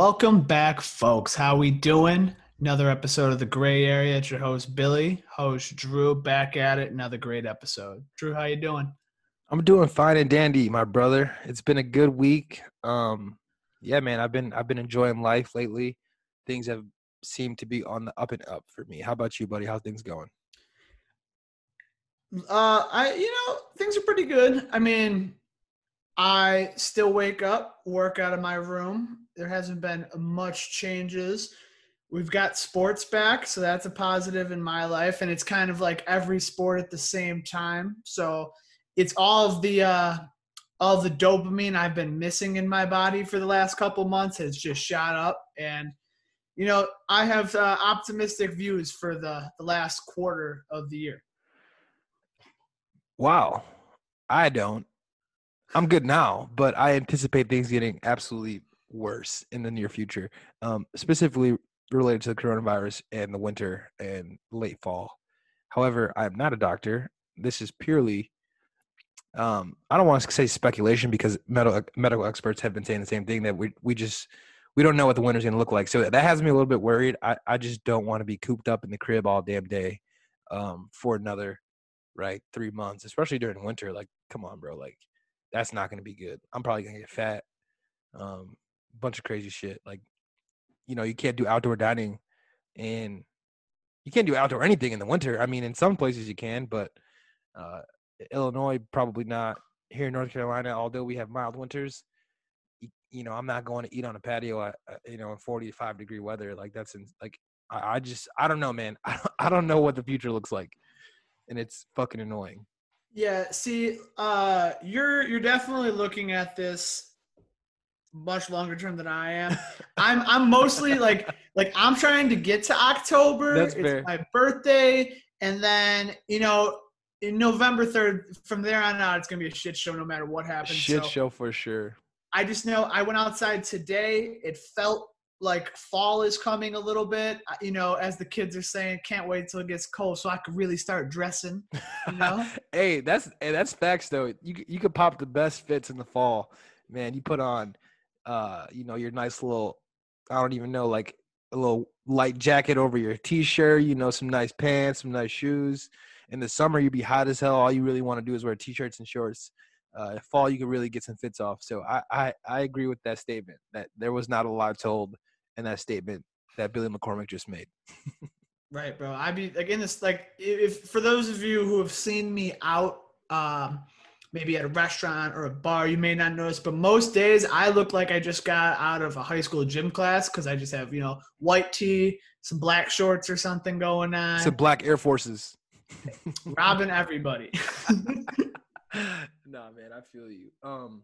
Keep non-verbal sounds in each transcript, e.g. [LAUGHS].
Welcome back, folks. How we doing? Another episode of the Gray Area. It's your host Billy, host Drew, back at it. Another great episode. Drew, how you doing? I'm doing fine and dandy, my brother. It's been a good week. Um, yeah, man, I've been I've been enjoying life lately. Things have seemed to be on the up and up for me. How about you, buddy? How's things going? Uh, I you know things are pretty good. I mean, I still wake up, work out of my room. There hasn't been much changes. We've got sports back, so that's a positive in my life, and it's kind of like every sport at the same time. So it's all of the uh, all the dopamine I've been missing in my body for the last couple months has just shot up, and you know I have uh, optimistic views for the the last quarter of the year. Wow, I don't. I'm good now, but I anticipate things getting absolutely worse in the near future, um, specifically related to the coronavirus and the winter and late fall. However, I'm not a doctor. This is purely, um, I don't want to say speculation because medical medical experts have been saying the same thing that we we just we don't know what the winter's going to look like. So that has me a little bit worried. I I just don't want to be cooped up in the crib all damn day um, for another right three months, especially during winter. Like, come on, bro. Like, that's not going to be good. I'm probably going to get fat. Um, bunch of crazy shit. Like, you know, you can't do outdoor dining and you can't do outdoor anything in the winter. I mean, in some places you can, but uh, Illinois probably not. Here in North Carolina, although we have mild winters, you, know, I'm not going to eat on a patio at you know in 45 degree weather. Like that's in, like I, I just I don't know, man. I [LAUGHS] I don't know what the future looks like, and it's fucking annoying. Yeah, see, uh, you're you're definitely looking at this much longer term than I am. [LAUGHS] I'm I'm mostly like like I'm trying to get to October. That's it's fair. my birthday, and then you know in November third, from there on out, it's gonna be a shit show no matter what happens. Shit So show for sure. I just know I went outside today. It felt like fall is coming a little bit. You know, as the kids are saying, can't wait till it gets cold so I could really start dressing. You know? [LAUGHS] hey, that's hey, that's facts though. You you could pop the best fits in the fall, man. You put on, uh, you know, your nice little, I don't even know, like a little light jacket over your t-shirt. You know, some nice pants, some nice shoes. In the summer, you'd be hot as hell. All you really want to do is wear t-shirts and shorts. Uh, fall, you can really get some fits off. So I, I I agree with that statement. That there was not a lot told in that statement that Billy McCormick just made. [LAUGHS] Right, bro. I be again, it's this like if for those of you who have seen me out um maybe at a restaurant or a bar, you may not notice, but most days I look like I just got out of a high school gym class because I just have, you know, white tee, some black shorts or something going on. Some black Air Forces. robbing [LAUGHS] everybody. [LAUGHS] nah, man, I feel you. Um,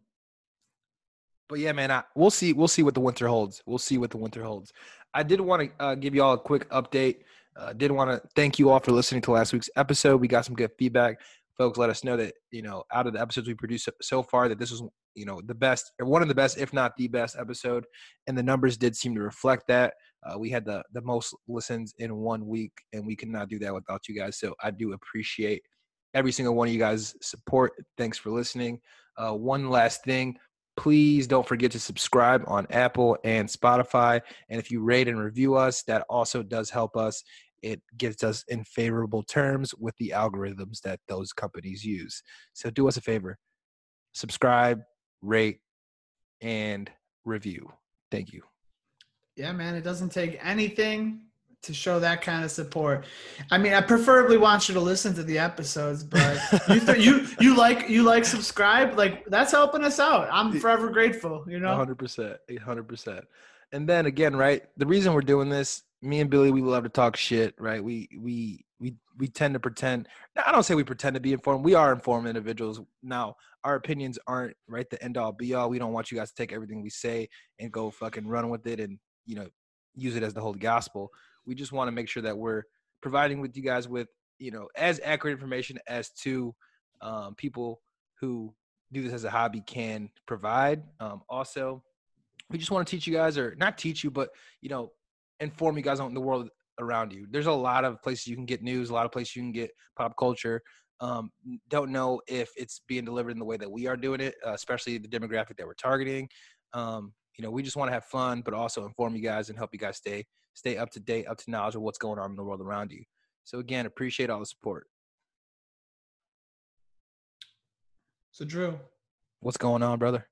but yeah, man, I, we'll see. We'll see what the winter holds. We'll see what the winter holds. I did want to uh, give you all a quick update. Uh, did want to thank you all for listening to last week's episode. We got some good feedback. Folks, let us know that you know out of the episodes we produced so, far, that this was you know the best, one of the best, if not the best episode. And the numbers did seem to reflect that. Uh, we had the the most listens in one week, and we could not do that without you guys. So I do appreciate every single one of you guys' support. Thanks for listening. Uh, one last thing, please don't forget to subscribe on Apple and Spotify. And if you rate and review us, that also does help us. It gets us in favorable terms with the algorithms that those companies use. So do us a favor subscribe, rate, and review. Thank you. yeah, man, it doesn't take anything to show that kind of support. I mean, I preferably want you to listen to the episodes, but [LAUGHS] you th- you you like you like subscribe, like that's helping us out. I'm forever grateful, you know. 100%. 100%. And then again, right? The reason we're doing this, me and Billy, we love to talk shit, right? We we we we tend to pretend. Now, I don't say we pretend to be informed. We are informed individuals. Now, our opinions aren't right the end all be all. We don't want you guys to take everything we say and go fucking run with it and you know use it as the holy gospel. We just want to make sure that we're providing with you guys with you know as accurate information as to um, people who do this as a hobby can provide. Um, also, we just want to teach you guys, or not teach you, but you know, inform you guys on the world around you. There's a lot of places you can get news, a lot of places you can get pop culture. Um, don't know if it's being delivered in the way that we are doing it, uh, especially the demographic that we're targeting. Um, you know, we just want to have fun, but also inform you guys and help you guys stay stay up to date, up to knowledge of what's going on in the world around you. So again, appreciate all the support. So Drew, what's going on, brother?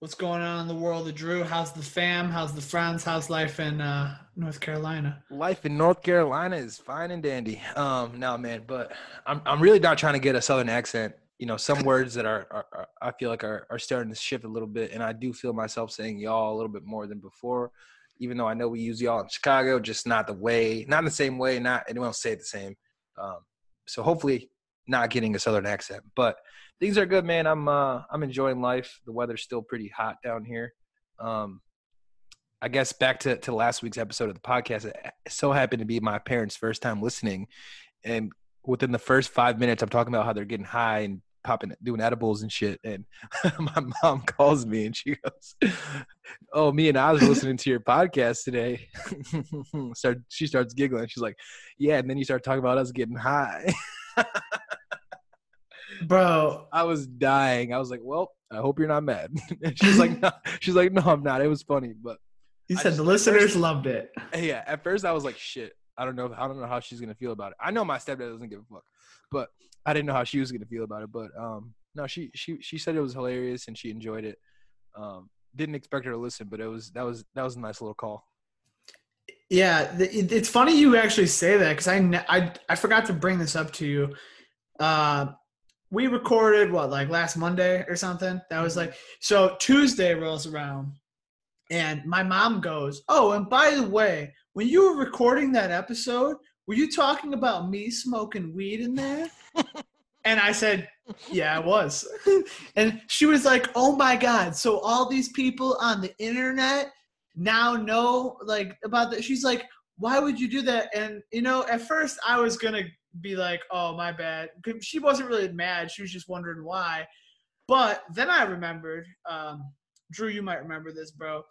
What's going on in the world of Drew? How's the fam? How's the friends? How's life in uh, North Carolina? Life in North Carolina is fine and dandy. Um, no man, but I'm I'm really not trying to get a southern accent you know some [LAUGHS] words that are, are, are, i feel like are, are starting to shift a little bit and i do feel myself saying y'all a little bit more than before even though i know we use y'all in chicago just not the way not in the same way not anyone else say it the same. Um, so hopefully not getting a southern accent but things are good man. I'm uh i'm enjoying life. The weather's still pretty hot down here. Um i guess back to, to last week's episode of the podcast it so happened to be my parents first time listening. And within the first five minutes i'm talking about how they're getting high and popping doing edibles and shit and [LAUGHS] my mom calls me and she goes oh me and i was listening to your podcast today. [LAUGHS] Start she starts giggling. She's like yeah and then you start talking about us getting high. [LAUGHS] Bro. I was dying. I was like well i hope you're not mad. She's like no. she's like no i'm not. It was funny but you said the listeners first, loved it. Yeah at first i was like shit i don't know i don't know how she's gonna feel about it. I know my stepdad doesn't give a fuck but I didn't know how she was gonna feel about it, but um, no, she she she said it was hilarious and she enjoyed it. Um, didn't expect her to listen, but it was that was that was a nice little call. Yeah, it's funny you actually say that because I, I I forgot to bring this up to you. Uh, we recorded what like last Monday or something. That was mm-hmm. like so Tuesday rolls around, and my mom goes, "Oh, and by the way, when you were recording that episode, were you talking about me smoking weed in there?" [LAUGHS] and I said, Yeah, I was. [LAUGHS] and she was like, Oh my God. So all these people on the internet now know like about that. She's like, Why would you do that? And you know, at first I was gonna be like, Oh, my bad. She wasn't really mad. She was just wondering why. But then I remembered, um, Drew, you might remember this, bro.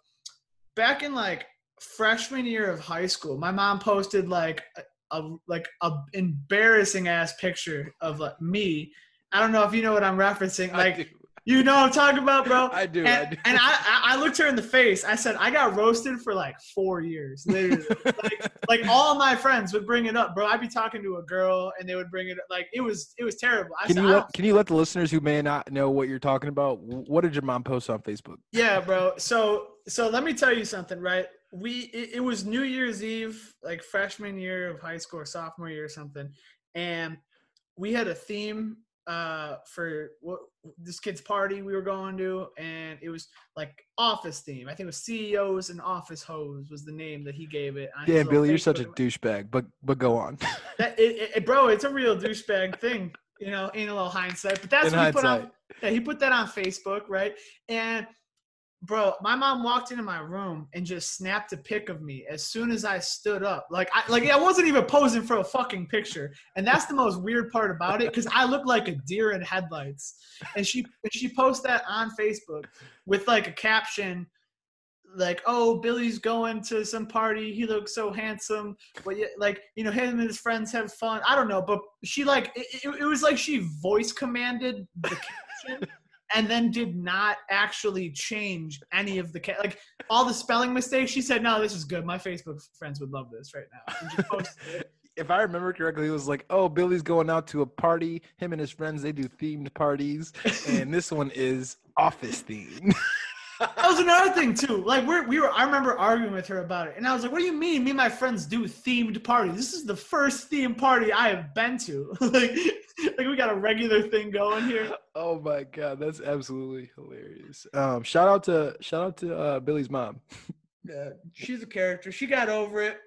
Back in like freshman year of high school, my mom posted like a like a embarrassing ass picture of like me. I don't know if you know what I'm referencing. Like you know what I'm talking about, bro. I do. And I, do. and I, I looked her in the face. I said I got roasted for like four years. Literally. like, [LAUGHS] like all my friends would bring it up, bro. I'd be talking to a girl and they would bring it up. Like it was it was terrible. I can said, you let, can you let the listeners who may not know what you're talking about? What did your mom post on Facebook? Yeah, bro. So so let me tell you something, right? We it, it, was New Year's Eve, like freshman year of high school or sophomore year or something, and we had a theme uh for what this kid's party we were going to and it was like office theme. I think it was ceos and office hose was the name that he gave it. Yeah billy you're such a douchebag but but go on. [LAUGHS] That, it, it, bro it's a real douchebag thing you know in a little hindsight but that's in what hindsight. he put on yeah he put that on facebook right? And bro my mom walked into my room and just snapped a pic of me as soon as i stood up. Like i like i wasn't even posing for a fucking picture. And that's the most weird part about it because i look like a deer in headlights. And she she posts that on facebook with like a caption like oh billy's going to some party. He looks so handsome. But like you know him and his friends have fun. I don't know but she like it, it, it was like she voice commanded the caption and then did not actually change any of the like all the spelling mistakes. She said, "No, this is good. My Facebook friends would love this right now." [LAUGHS] if I remember correctly, it was like, "Oh, Billy's going out to a party. Him and his friends they do themed parties, [LAUGHS] and this one is office themed." [LAUGHS] that was another thing too. Like we're, we were, I remember arguing with her about it, and I was like, "What do you mean? Me and my friends do themed parties. This is the first themed party I have been to. [LAUGHS] like, like we got a regular thing going here." Oh my god, that's absolutely hilarious. Um, shout out to shout out to uh, Billy's mom. yeah, she's a character. She got over it.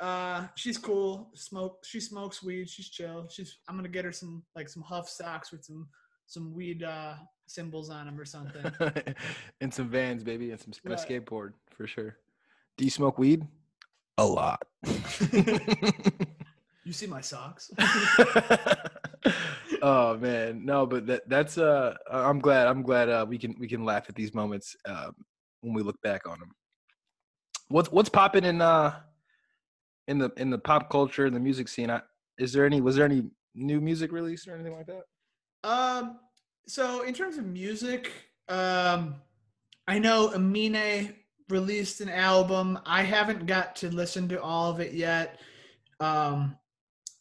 Uh, she's cool. Smoke. She smokes weed. She's chill. She's. I'm gonna get her some like some HUF socks with some some weed uh, symbols on them or something. [LAUGHS] and some vans, baby, and some right. skateboard for sure. Do you smoke weed? A lot. [LAUGHS] [LAUGHS] you see my socks? oh man, no, but that that's uh, I'm glad I'm glad uh, we can we can laugh at these moments uh, when we look back on them. What's what's popping in uh in the in the pop culture and the music scene? I, is there any was there any new music release or anything like that? Um, so in terms of music, um, I know Amine released an album. I haven't got to listen to all of it yet. Um,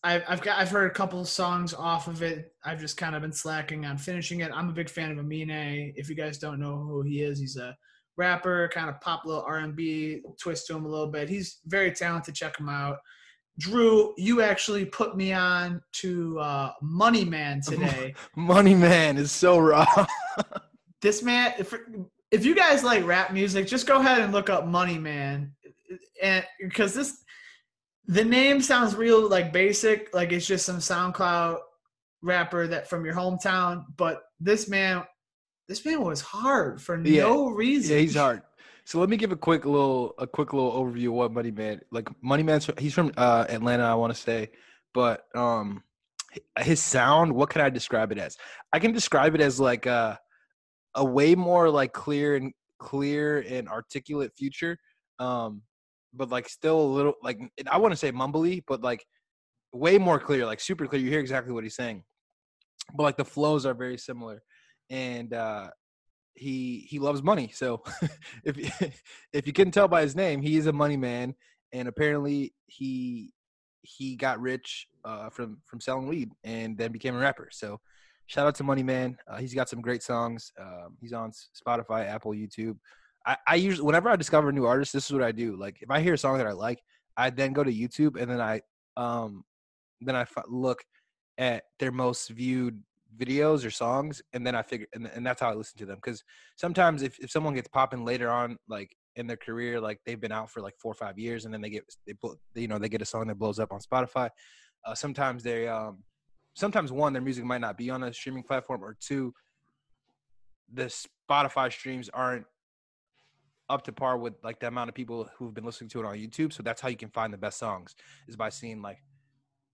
I've, I've got I've heard a couple of songs off of it. I've just kind of been slacking on finishing it. I'm a big fan of Amine. If you guys don't know who he is, he's a rapper, kind of pop little R&B twist to him a little bit. He's very talented. Check him out. Drew, you actually put me on to uh, Money Man [LAUGHS] today. Money Man is so raw. [LAUGHS] this man, if, if you guys like rap music, just go ahead and look up Money Man, and because this the name sounds real like basic, like it's just some SoundCloud rapper that from your hometown. But this man, this man was hard for Yeah. no reason. Yeah, he's hard. So let me give a quick little a quick little overview of what Money Man like. Money Man's he's from uh, Atlanta, I want to say, but um, his sound. What can I describe it as? I can describe it as like a a way more like clear and clear and articulate future. Um, but like still a little like I want to say mumbly, but like way more clear, like super clear. You hear exactly what he's saying, but like the flows are very similar, and uh, he he loves money. So [LAUGHS] if [LAUGHS] if you couldn't tell by his name, he is a money man, and apparently he he got rich uh, from from selling weed and then became a rapper. So shout out to Money Man. Uh, he's got some great songs. Um, he's on Spotify, Apple, YouTube. I, I usually whenever I discover a new artist, this is what I do. Like if I hear a song that I like, I then go to YouTube and then I um then I f- look at their most viewed videos or songs and then I figure and, and that's how I listen to them because sometimes if, if someone gets popping later on like in their career like they've been out for like four or five years and then they get they you know they get a song that blows up on Spotify uh, sometimes they um sometimes one their music might not be on a streaming platform or two the Spotify streams aren't up to par with like the amount of people who've been listening to it on YouTube so that's how you can find the best songs is by seeing like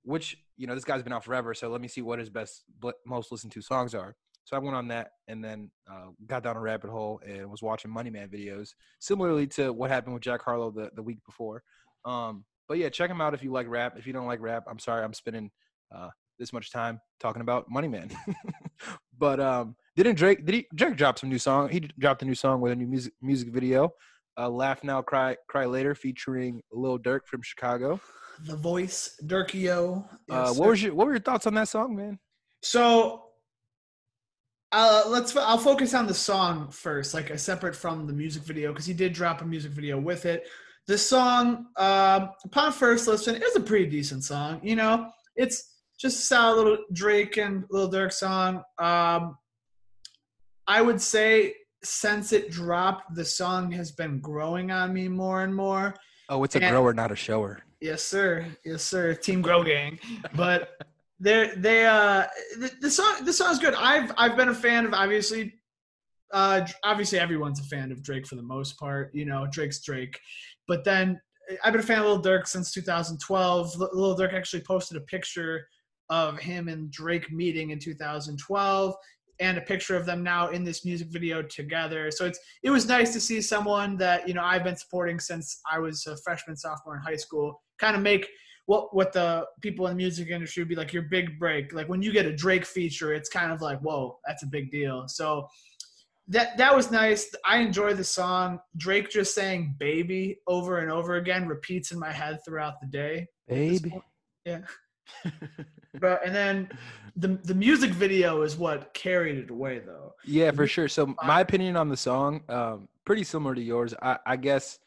which you know this guy's been out forever so let me see what his best most listened to songs are. So i went on that and then uh, got down a rabbit hole and was watching money man videos similarly to what happened with jack harlow the, the week before. Um, but yeah check him out if you like rap. If you don't like rap i'm sorry i'm spending uh, this much time talking about money man. [LAUGHS] But um, didn't drake did he drake drop some new song he dropped a new song with a new music music video uh, laugh now cry cry later featuring lil durk from chicago the voice, Durkio. uh, what sir. was your what were your thoughts on that song, man? So uh, let's I'll focus on the song first, like uh, separate from the music video, because he did drop a music video with it. The song, um, upon first listen, is a pretty decent song. You know, it's just a solid little Drake and Lil Durk song. Um, I would say since it dropped, the song has been growing on me more and more. Oh, it's a And- grower, not a shower. Yes, sir. Yes, sir. Team Grow Gang. But they're they uh the, the song the song's good. I've I've been a fan of obviously uh obviously everyone's a fan of Drake for the most part. You know, Drake's Drake. But then I've been a fan of Lil Durk since 2012. Lil Durk actually posted a picture of him and Drake meeting in 2012 and a picture of them now in this music video together. So it's it was nice to see someone that you know I've been supporting since I was a freshman sophomore in high school kind of make what what the people in the music industry would be like your big break. Like when you get a Drake feature, it's kind of like whoa, that's a big deal. So that that was nice. I enjoy the song. Drake just saying "baby" over and over again repeats in my head throughout the day. Baby. [LAUGHS] Yeah. [LAUGHS] But and then the the music video is what carried it away though. yeah, for sure. So my opinion on the song, um, pretty similar to yours. I, I guess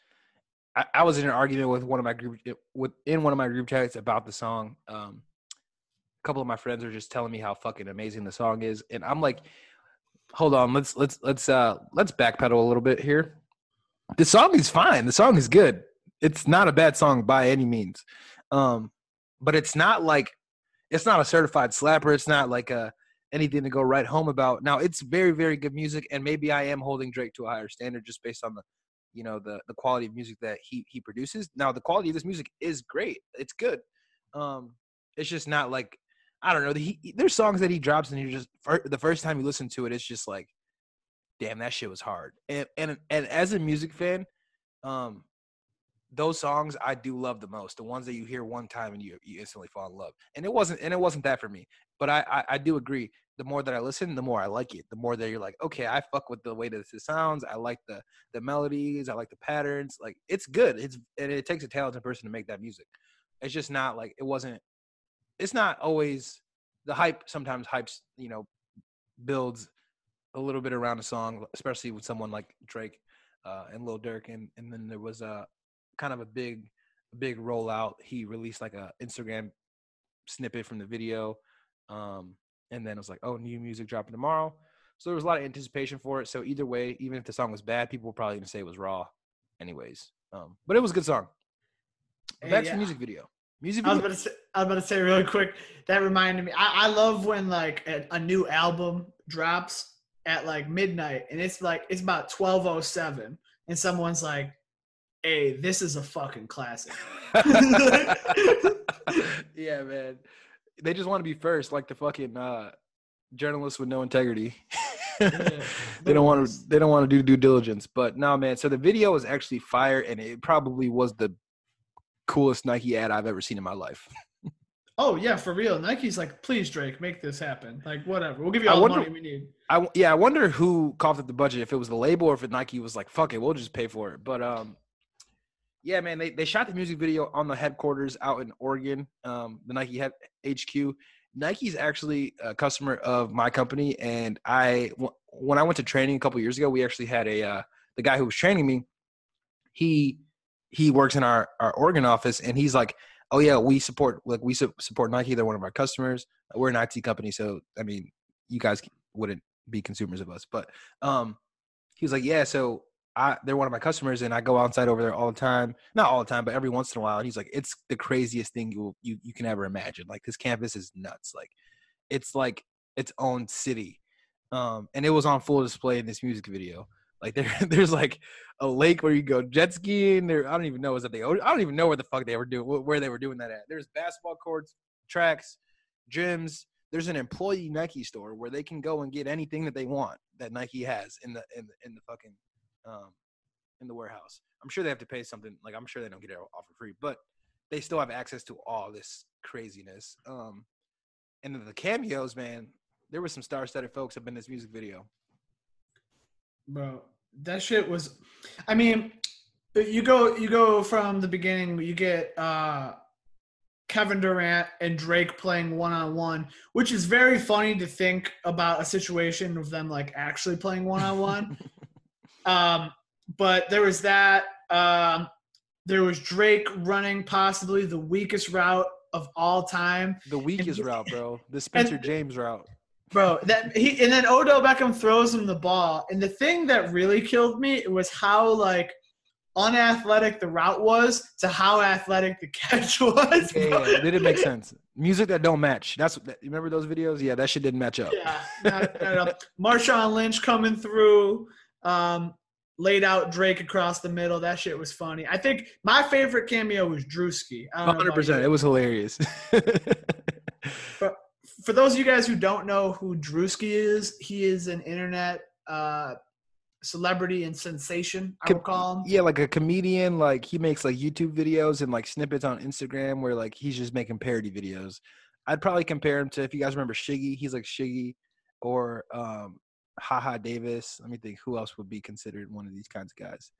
I, I was in an argument with one of my group within one of my group chats about the song. Um, a couple of my friends are just telling me how fucking amazing the song is, and I'm like, hold on, let's let's let's uh let's backpedal a little bit here. The song is fine. The song is good. It's not a bad song by any means. Um, but it's not like it's not a certified slapper. It's not like a anything to go right home about. Now it's very very good music, and maybe I am holding Drake to a higher standard just based on the you know the the quality of music that he he produces. Now the quality of this music is great. It's good. Um, it's just not like I don't know. He, he- there's songs that he drops, and you just the first time you listen to it, it's just like, damn, that shit was hard. And and and as a music fan, um, those songs I do love the most. The ones that you hear one time and you you instantly fall in love. And it wasn't and it wasn't that for me. But I I, I do agree. The more that I listen, the more I like it. The more that you're like, okay, I fuck with the way that this sounds. I like the the melodies. I like the patterns. Like it's good. It's and it takes a talented person to make that music. It's just not like it wasn't. It's not always the hype. Sometimes hypes, you know, builds a little bit around a song, especially with someone like Drake uh, and Lil Durk, and and then there was a kind of a big big rollout. He released like a Instagram snippet from the video, um, and then it was like, oh, new music dropping tomorrow. So there was a lot of anticipation for it. So either way, even if the song was bad, people were probably gonna say it was raw, anyways. Um, but it was a good song. Hey, Back to the music video. Music I was video. about to say, I was about to say really quick. That reminded me. I, I love when like a, a new album drops at like midnight, and it's like it's about twelve oh seven, and someone's like, "Hey, this is a fucking classic." [LAUGHS] [LAUGHS] yeah, man. They just want to be first, like the fucking uh, journalists with no integrity. [LAUGHS] they don't want to. They don't want to do due diligence. But no, man. So the video was actually fire, and it probably was the coolest Nike ad I've ever seen in my life. Oh yeah, for real. Nike's like, please Drake, make this happen. Like whatever, we'll give you all wonder- the money we need. I yeah, I wonder who coughed up the budget. If it was the label or if it Nike was like, "Fuck it, we'll just pay for it." But um, yeah, man, they they shot the music video on the headquarters out in Oregon, um, the Nike head HQ. Nike's actually a customer of my company, and I w- when I went to training a couple years ago, we actually had a uh, the guy who was training me. He he works in our our Oregon office, and he's like, "Oh yeah, we support like we su- support Nike. They're one of our customers. We're an IT company, so I mean, you guys wouldn't be consumers of us. But um, he was like, yeah, so I they're one of my customers, and I go outside over there all the time. Not all the time, but every once in a while. And he's like, it's the craziest thing you you you can ever imagine. Like this campus is nuts. Like it's like its own city. Um, and it was on full display in this music video. Like there, [LAUGHS] there's like a lake where you go jet skiing. There, I don't even know was that they. I don't even know where the fuck they were doing where they were doing that at. There's basketball courts, tracks, gyms. There's an employee Nike store where they can go and get anything that they want that Nike has in the in the, in the fucking um in the warehouse. I'm sure they have to pay something. Like I'm sure they don't get it all for free, but they still have access to all this craziness. Um, and then the cameos, man. There were some star-studded folks up in this music video. Bro, that shit was I mean, you go you go from the beginning, you get uh Kevin Durant and Drake playing one on one, which is very funny to think about a situation of them like actually playing one on one. Um, but there was that. Um, there was Drake running possibly the weakest route of all time, The weakest And- route, bro. The [LAUGHS] Spencer James route. bro. That he and then Odell Beckham throws him the ball, and the thing that really killed me was how like unathletic the route was to how athletic the [LAUGHS] catch was. Yeah, bro. yeah, it didn't make sense. Music that don't match. That's. You remember those videos? Yeah, that shit didn't match up. Yeah, not, not. Marshawn Lynch coming through, um, laid out Drake across the middle. That shit was funny. I think my favorite cameo was Drewski. I don't know Hundred percent. It was hilarious. [LAUGHS] But for those of you guys who don't know who Drewski is, he is an internet uh, celebrity and sensation. I Com- would call him. yeah, like a comedian. Like he makes like YouTube videos and like snippets on Instagram where like he's just making parody videos. I'd probably compare him to if you guys remember Shiggy. He's like Shiggy or um, Haha Davis. Let me think. Who else would be considered one of these kinds of guys?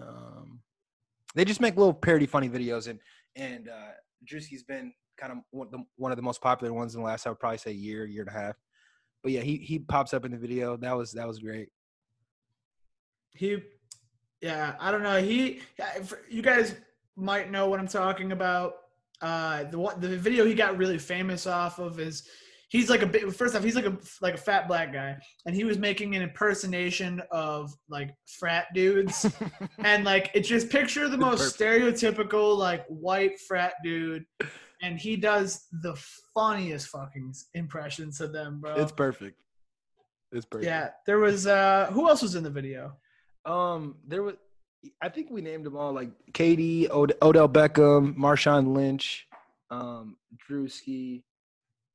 Um, they just make little parody funny videos and and uh, Drewski's been kind of one, the, one of the most popular ones in the last I would probably say year year and a half. But yeah, he he pops up in the video. That was that was great. He, yeah, I don't know. He, you guys might know what I'm talking about. Uh, the one, the video he got really famous off of is he's like a bit. First off, he's like a like a fat black guy, and he was making an impersonation of like frat dudes, [LAUGHS] and like it just picture the most stereotypical like white frat dude, and he does the funniest fucking impressions of them, bro. It's perfect. It's perfect. yeah, there was uh who else was in the video? Um, there was. I think we named them all like KD, Od- Odell Beckham, Marshawn Lynch, um, Drewski.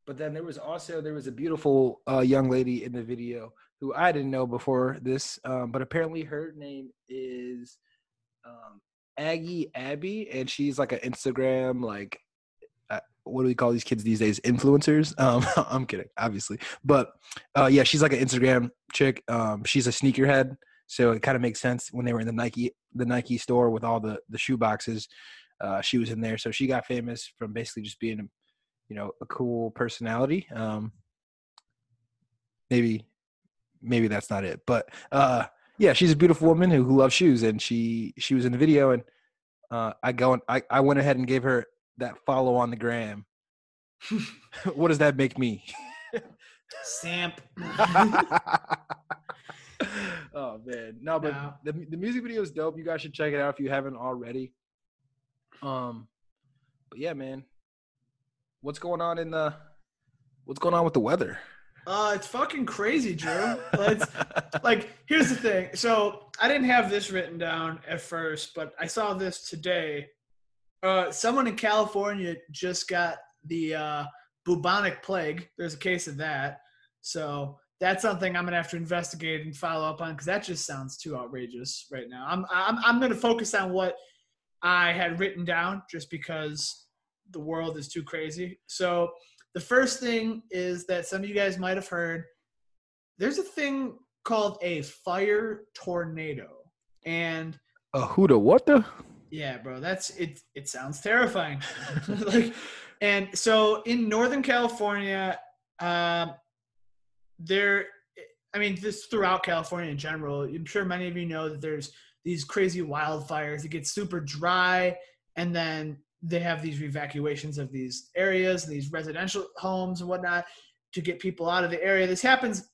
But then there was also there was a beautiful uh, young lady in the video who I didn't know before this, um, but apparently her name is um, Aggie Abby, and she's like an Instagram like uh, what do we call these kids these days? Influencers. Um, [LAUGHS] I'm kidding, obviously, but uh, yeah, she's like an Instagram chick. Um, she's a sneakerhead, so it kind of makes sense when they were in the Nike the Nike store with all the the shoe boxes. Uh, she was in there, so she got famous from basically just being you know a cool personality. Um, maybe maybe that's not it, but uh, yeah, she's a beautiful woman who, who loves shoes, and she she was in the video, and uh, I go and I, I went ahead and gave her that follow on the gram. [LAUGHS] what does that make me? Samp. [LAUGHS] [LAUGHS] oh man, no, but No. the the music video is dope. You guys should check it out if you haven't already. Um, but yeah, man, what's going on in the what's going on with the weather? Uh, it's fucking crazy, Drew. It's, like, here's the thing. So I didn't have this written down at first, but I saw this today. Uh, someone in California just got the uh, bubonic plague. There's a case of that. So that's something I'm gonna have to investigate and follow up on because that just sounds too outrageous right now. I'm I'm I'm gonna focus on what I had written down just because the world is too crazy. So the first thing is that some of you guys might have heard there's a thing called a fire tornado. And a who the what the? yeah, bro, that's it it sounds terrifying. [LAUGHS] like and so in Northern California, um there I mean this throughout California in general, I'm sure many of you know that there's these crazy wildfires. It gets super dry and then they have these evacuations of these areas these residential homes and whatnot to get people out of the area. This happens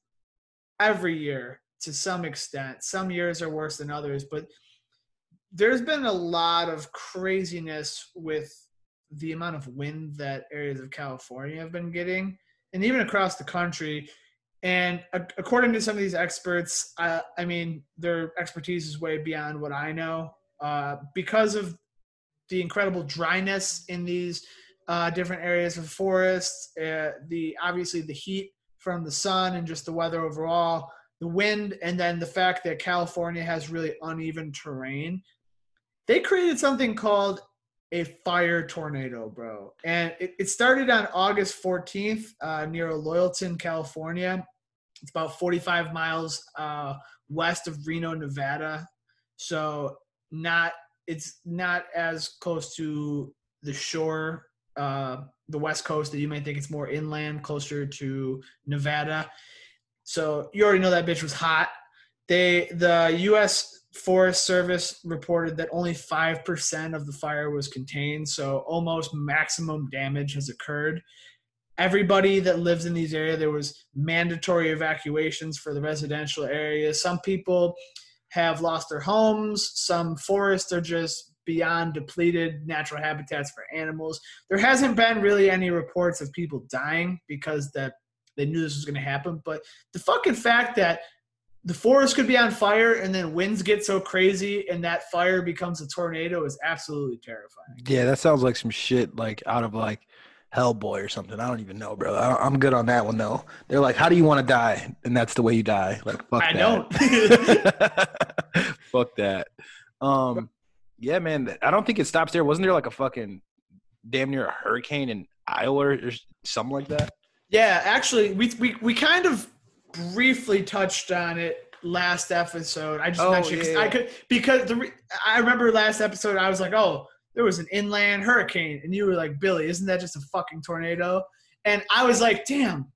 every year to some extent. Some years are worse than others, but there's been a lot of craziness with the amount of wind that areas of California have been getting, and even across the country. And according to some of these experts, uh, I mean, their expertise is way beyond what I know. Uh, because of the incredible dryness in these uh, different areas of forests, uh, the obviously the heat from the sun and just the weather overall, the wind, and then the fact that California has really uneven terrain. They created something called a fire tornado, bro. And it, it started on August 14th uh, near Loyalton, California. It's about 45 miles uh, west of Reno, Nevada. So not it's not as close to the shore, uh, the west coast that you might think it's more inland, closer to Nevada. So you already know that bitch was hot. They the U.S. Forest Service reported that only five percent of the fire was contained, so almost maximum damage has occurred. Everybody that lives in these areas, there was mandatory evacuations for the residential areas. Some people have lost their homes. Some forests are just beyond depleted natural habitats for animals. There hasn't been really any reports of people dying because that they knew this was going to happen. But the fucking fact that the forest could be on fire and then winds get so crazy and that fire becomes a tornado is absolutely terrifying. Yeah, that sounds like some shit like out of like Hellboy or something. I don't even know, bro. I, I'm good on that one though. They're like, "How do you want to die?" And that's the way you die. Like, fuck that. I that. [LAUGHS] [LAUGHS] fuck that. Um, yeah, man. I don't think it stops there. Wasn't there like a fucking damn near a hurricane in Iowa or something like that? Yeah, actually, we, we, we kind of briefly touched on it last episode. I just Oh, mentioned 'cause yeah. I could because the re- I remember last episode I was like, oh, there was an inland hurricane, and you were like, Billy, isn't that just a fucking tornado? And I was like, damn,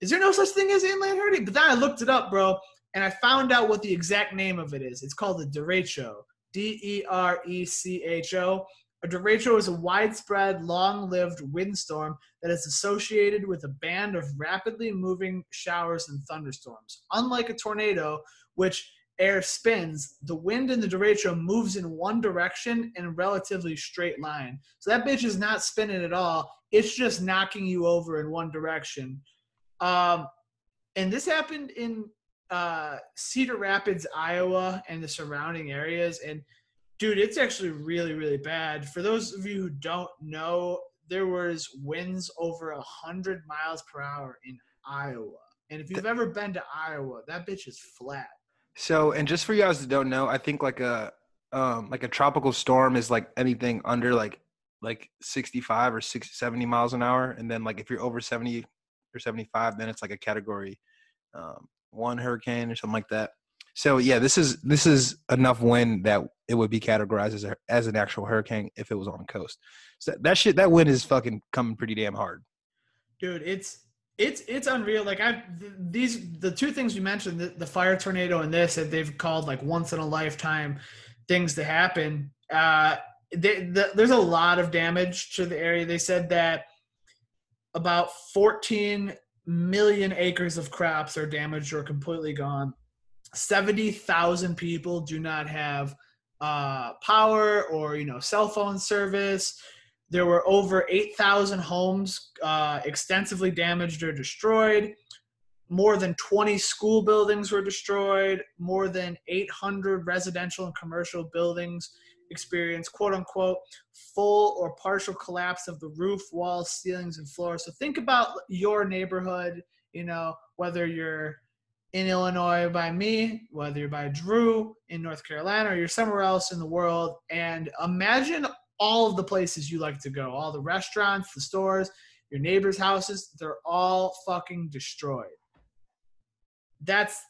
is there no such thing as inland hurricane? But then I looked it up, bro, and I found out what the exact name of it is. It's called a derecho. D E R E C H O. A derecho is a widespread, long-lived windstorm that is associated with a band of rapidly moving showers and thunderstorms. Unlike a tornado, which air spins, the wind in the derecho moves in one direction in a relatively straight line. So that bitch is not spinning at all. It's just knocking you over in one direction. Um, and this happened in uh, Cedar Rapids, Iowa, and the surrounding areas. And dude, it's actually really, really bad. For those of you who don't know, there was winds over a hundred miles per hour in Iowa. And if you've ever been to Iowa, that bitch is flat. So, and just for you guys that don't know, I think like a um like a tropical storm is like anything under like like 65 or 60 70 miles an hour. And then like if you're over 70 or 75 then it's like a category um, one hurricane or something like that. So yeah this is this is enough wind that it would be categorized as, a, as an actual hurricane if it was on the coast. So that shit that wind is fucking coming pretty damn hard. Dude it's it's it's unreal. Like i these the two things you mentioned the, the fire tornado and this that they've called like once in a lifetime things to happen uh they, the, there's a lot of damage to the area. They said that about 14 million acres of crops are damaged or completely gone. 70,000 people do not have uh, power or you know cell phone service there were over 8,000 homes uh, extensively damaged or destroyed. More than 20 school buildings were destroyed. More than 800 residential and commercial buildings experienced quote unquote full or partial collapse of the roof, walls, ceilings, and floors. So think about your neighborhood, you know, whether you're in Illinois by me, whether you're by Drew in North Carolina, or you're somewhere else in the world, and imagine all of the places you like to go, all the restaurants, the stores, your neighbors' houses, they're all fucking destroyed. That's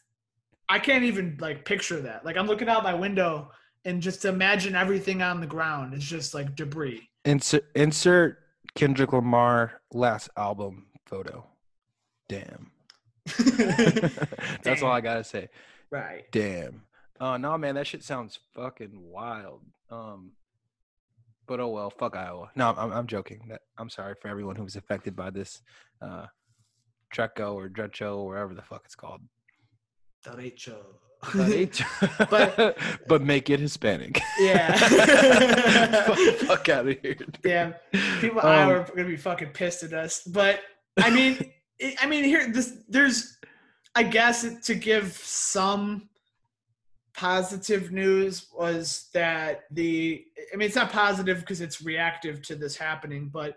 I can't even like picture that. Like I'm looking out my window and just imagine everything on the ground. It's just like debris. Insert insert Kendrick Lamar last album photo. Damn. [LAUGHS] That's Damn. all I gotta say. [LAUGHS] Right. Damn. Oh uh, no, man, that shit sounds fucking wild. Um, but oh well, fuck Iowa. No, I'm I'm joking. I'm sorry for everyone who was affected by this uh Treco or Drecho or whatever the fuck it's called. Derecho. [LAUGHS] but [LAUGHS] but make it Hispanic. Yeah. [LAUGHS] fuck out of here. Damn. People um, Iowa are gonna be fucking pissed at us. But I mean, I mean here this there's I guess to give some positive news was that the i mean it's not positive because it's reactive to this happening but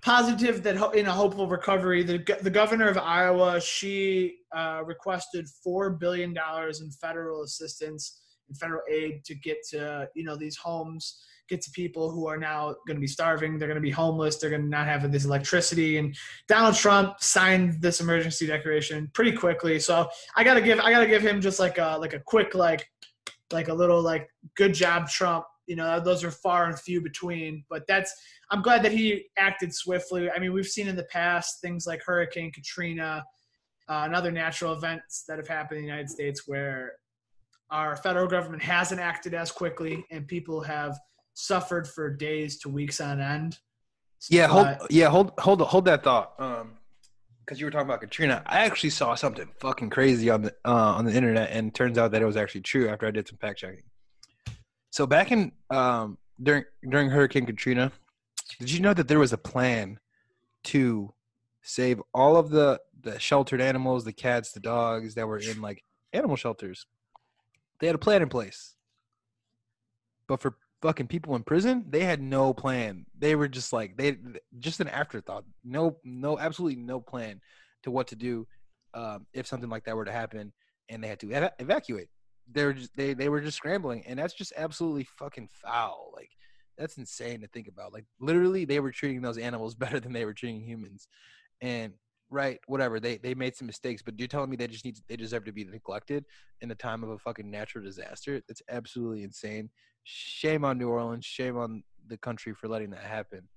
positive that in a hopeful recovery the, the governor of iowa she uh, requested $4 billion in federal assistance and federal aid to get to you know these homes get to people who are now going to be starving they're going to be homeless they're going to not have this electricity and donald trump signed this emergency declaration pretty quickly. So i gotta give i gotta give him just like a like a quick like like a little like good job trump. You know those are far and few between but that's i'm glad that he acted swiftly. I mean we've seen in the past things like hurricane katrina uh, and other natural events that have happened in the united states where our federal government hasn't acted as quickly and people have suffered for days to weeks on end. Yeah, hold yeah, hold hold hold that thought. Um because you were talking about Katrina, I actually saw something fucking crazy on the uh, on the internet, and turns out that it was actually true after I did some fact checking. So back in um, during during Hurricane Katrina, did you know that there was a plan to save all of the the sheltered animals, the cats, the dogs that were in like animal shelters? They had a plan in place, but for fucking people in prison, they had no plan. They were just like they just an afterthought. No, no, absolutely no plan to what to do um, if something like that were to happen, and they had to ev- evacuate. They were just they they were just scrambling, and that's just absolutely fucking foul. Like that's insane to think about. Like literally, they were treating those animals [LAUGHS] better than they were treating humans, and right, whatever. They they made some mistakes, but you're telling me they just need to, they deserve to be neglected in the time of a fucking natural disaster? That's absolutely insane shame on New Orleans, shame on the country for letting that happen.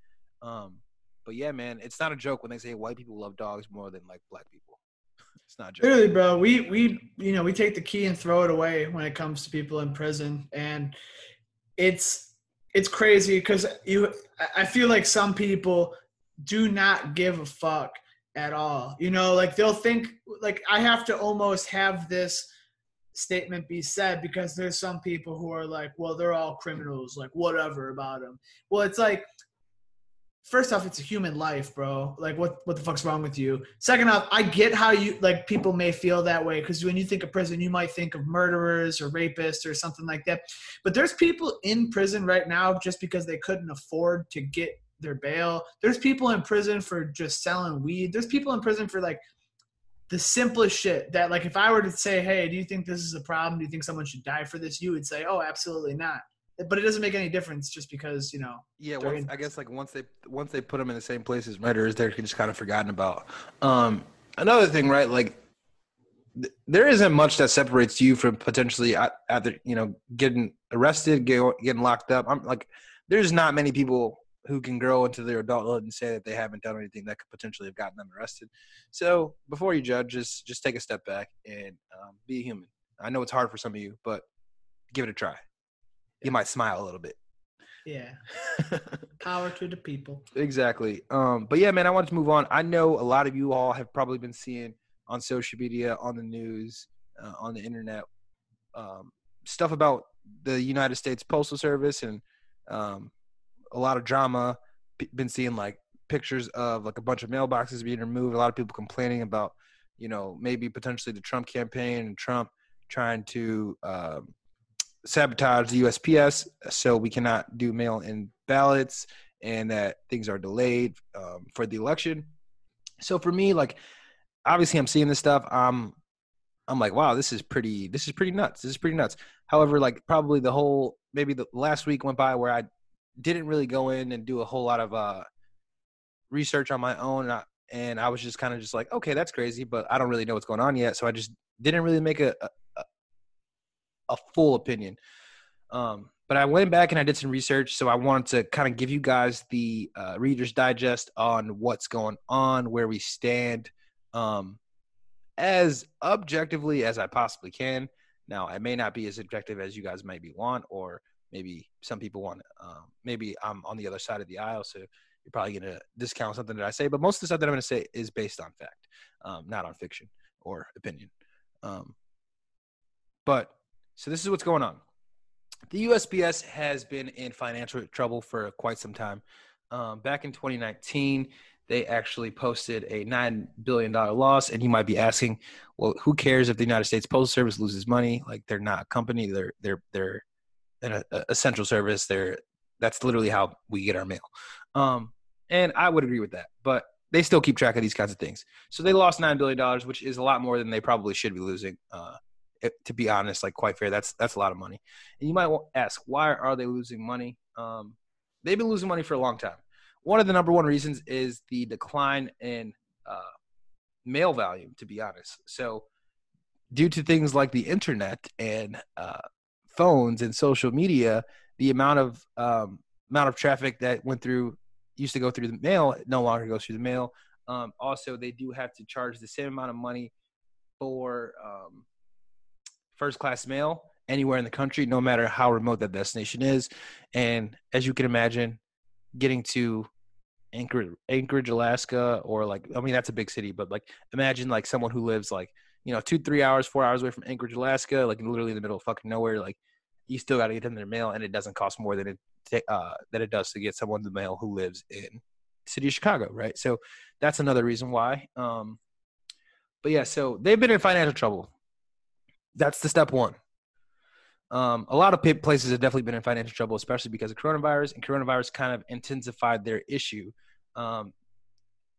Um, but yeah, man, it's not a joke when they say white people love dogs more than like black people. [LAUGHS] It's not joke. Really, bro. We we you know we take the key and throw it away when it comes to people in prison, and it's it's crazy because you. I feel like some people do not give a fuck at all. You know, like they'll think like I have to almost have this statement be said because there's some people who are like, well, they're all criminals, like whatever about them. Well, it's like, first off, it's a human life, bro. Like, what what the fuck's wrong with you? Second off, I get how you like people may feel that way because when you think of prison, you might think of murderers or rapists or something like that. But there's people in prison right now just because they couldn't afford to get their bail. There's people in prison for just selling weed. There's people in prison for like the simplest shit that like if I were to say, hey, do you think this is a problem? Do you think someone should die for this? You would say, oh, absolutely not. but it doesn't make any difference just because you know. Yeah, once, in- I guess like once they once they put them in the same place as murderers, they're just kind of forgotten about. Um, another thing, right? Like th- there isn't much that separates you from potentially uh, either you know getting arrested, get, getting locked up. I'm like, there's not many people who can grow into their adulthood and say that they haven't done anything that could potentially have gotten them arrested. So before you judge, just just take a step back and um, be a human. I know it's hard for some of you, but give it a try. You might smile a little bit. Yeah, [LAUGHS] power to the people. Exactly. Um, but yeah, man, I wanted to move on. I know a lot of you all have probably been seeing on social media, on the news, uh, on the internet, um, stuff about the United States Postal Service and um, a lot of drama. P- been seeing like pictures of like a bunch of mailboxes being removed. A lot of people complaining about, you know, maybe potentially the Trump campaign and Trump trying to um, sabotage the USPS so we cannot do mail in ballots and that things are delayed um, for the election. So for me, like obviously I'm seeing this stuff. I'm I'm like, wow, this is pretty this is pretty nuts. This is pretty nuts. However, like probably the whole maybe the last week went by where I didn't really go in and do a whole lot of uh research on my own and I, and I was just kind of just like, okay, that's crazy, but I don't really know what's going on yet. So I just didn't really make a a, a- full opinion. Um, but I went back and I did some research, so I wanted to kind of give you guys the uh, Reader's Digest on what's going on, where we stand, um, as objectively as I possibly can. Now, I may not be as objective as you guys maybe want, or maybe some people want. Um, maybe I'm on the other side of the aisle, so you're probably going to discount something that I say. But most of the stuff that I'm going to say is based on fact, um, not on fiction or opinion. Um, but so this is what's going on. The USPS has been in financial trouble for quite some time. Um, back in 2019, they actually posted a $9 billion loss. And you might be asking, well, who cares if the United States Postal Service loses money? Like they're not a company. They're, they're, they're an essential service. They're, that's literally how we get our mail. Um, and I would agree with that, but they still keep track of these kinds of things. So they lost $9 billion, which is a lot more than they probably should be losing. Uh, it- to be honest, like quite fair, that's, that's a lot of money. And you might ask, why are they losing money? Um, they've been losing money for a long time. One of the number one reasons is the decline in uh, mail volume, to be honest. So, due to things like the internet and uh, phones and social media, the amount of um, amount of traffic that went through used to go through the mail no longer goes through the mail. Um, also, they do have to charge the same amount of money for um, first class mail anywhere in the country, no matter how remote that destination is. And as you can imagine, getting to Anchorage, Anchorage, Alaska, or like I mean that's a big city, but like imagine like someone who lives like you know two, three hours, four hours away from Anchorage, Alaska, like literally in the middle of fucking nowhere. Like you still got to get them their mail, and it doesn't cost more than it uh, it does to get someone the mail who lives in the city of Chicago, right? So that's another reason why. Um, but yeah, so they've been in financial trouble. That's the step one. Um, a lot of places have definitely been in financial trouble, especially because of coronavirus, and coronavirus kind of intensified their issue. Um,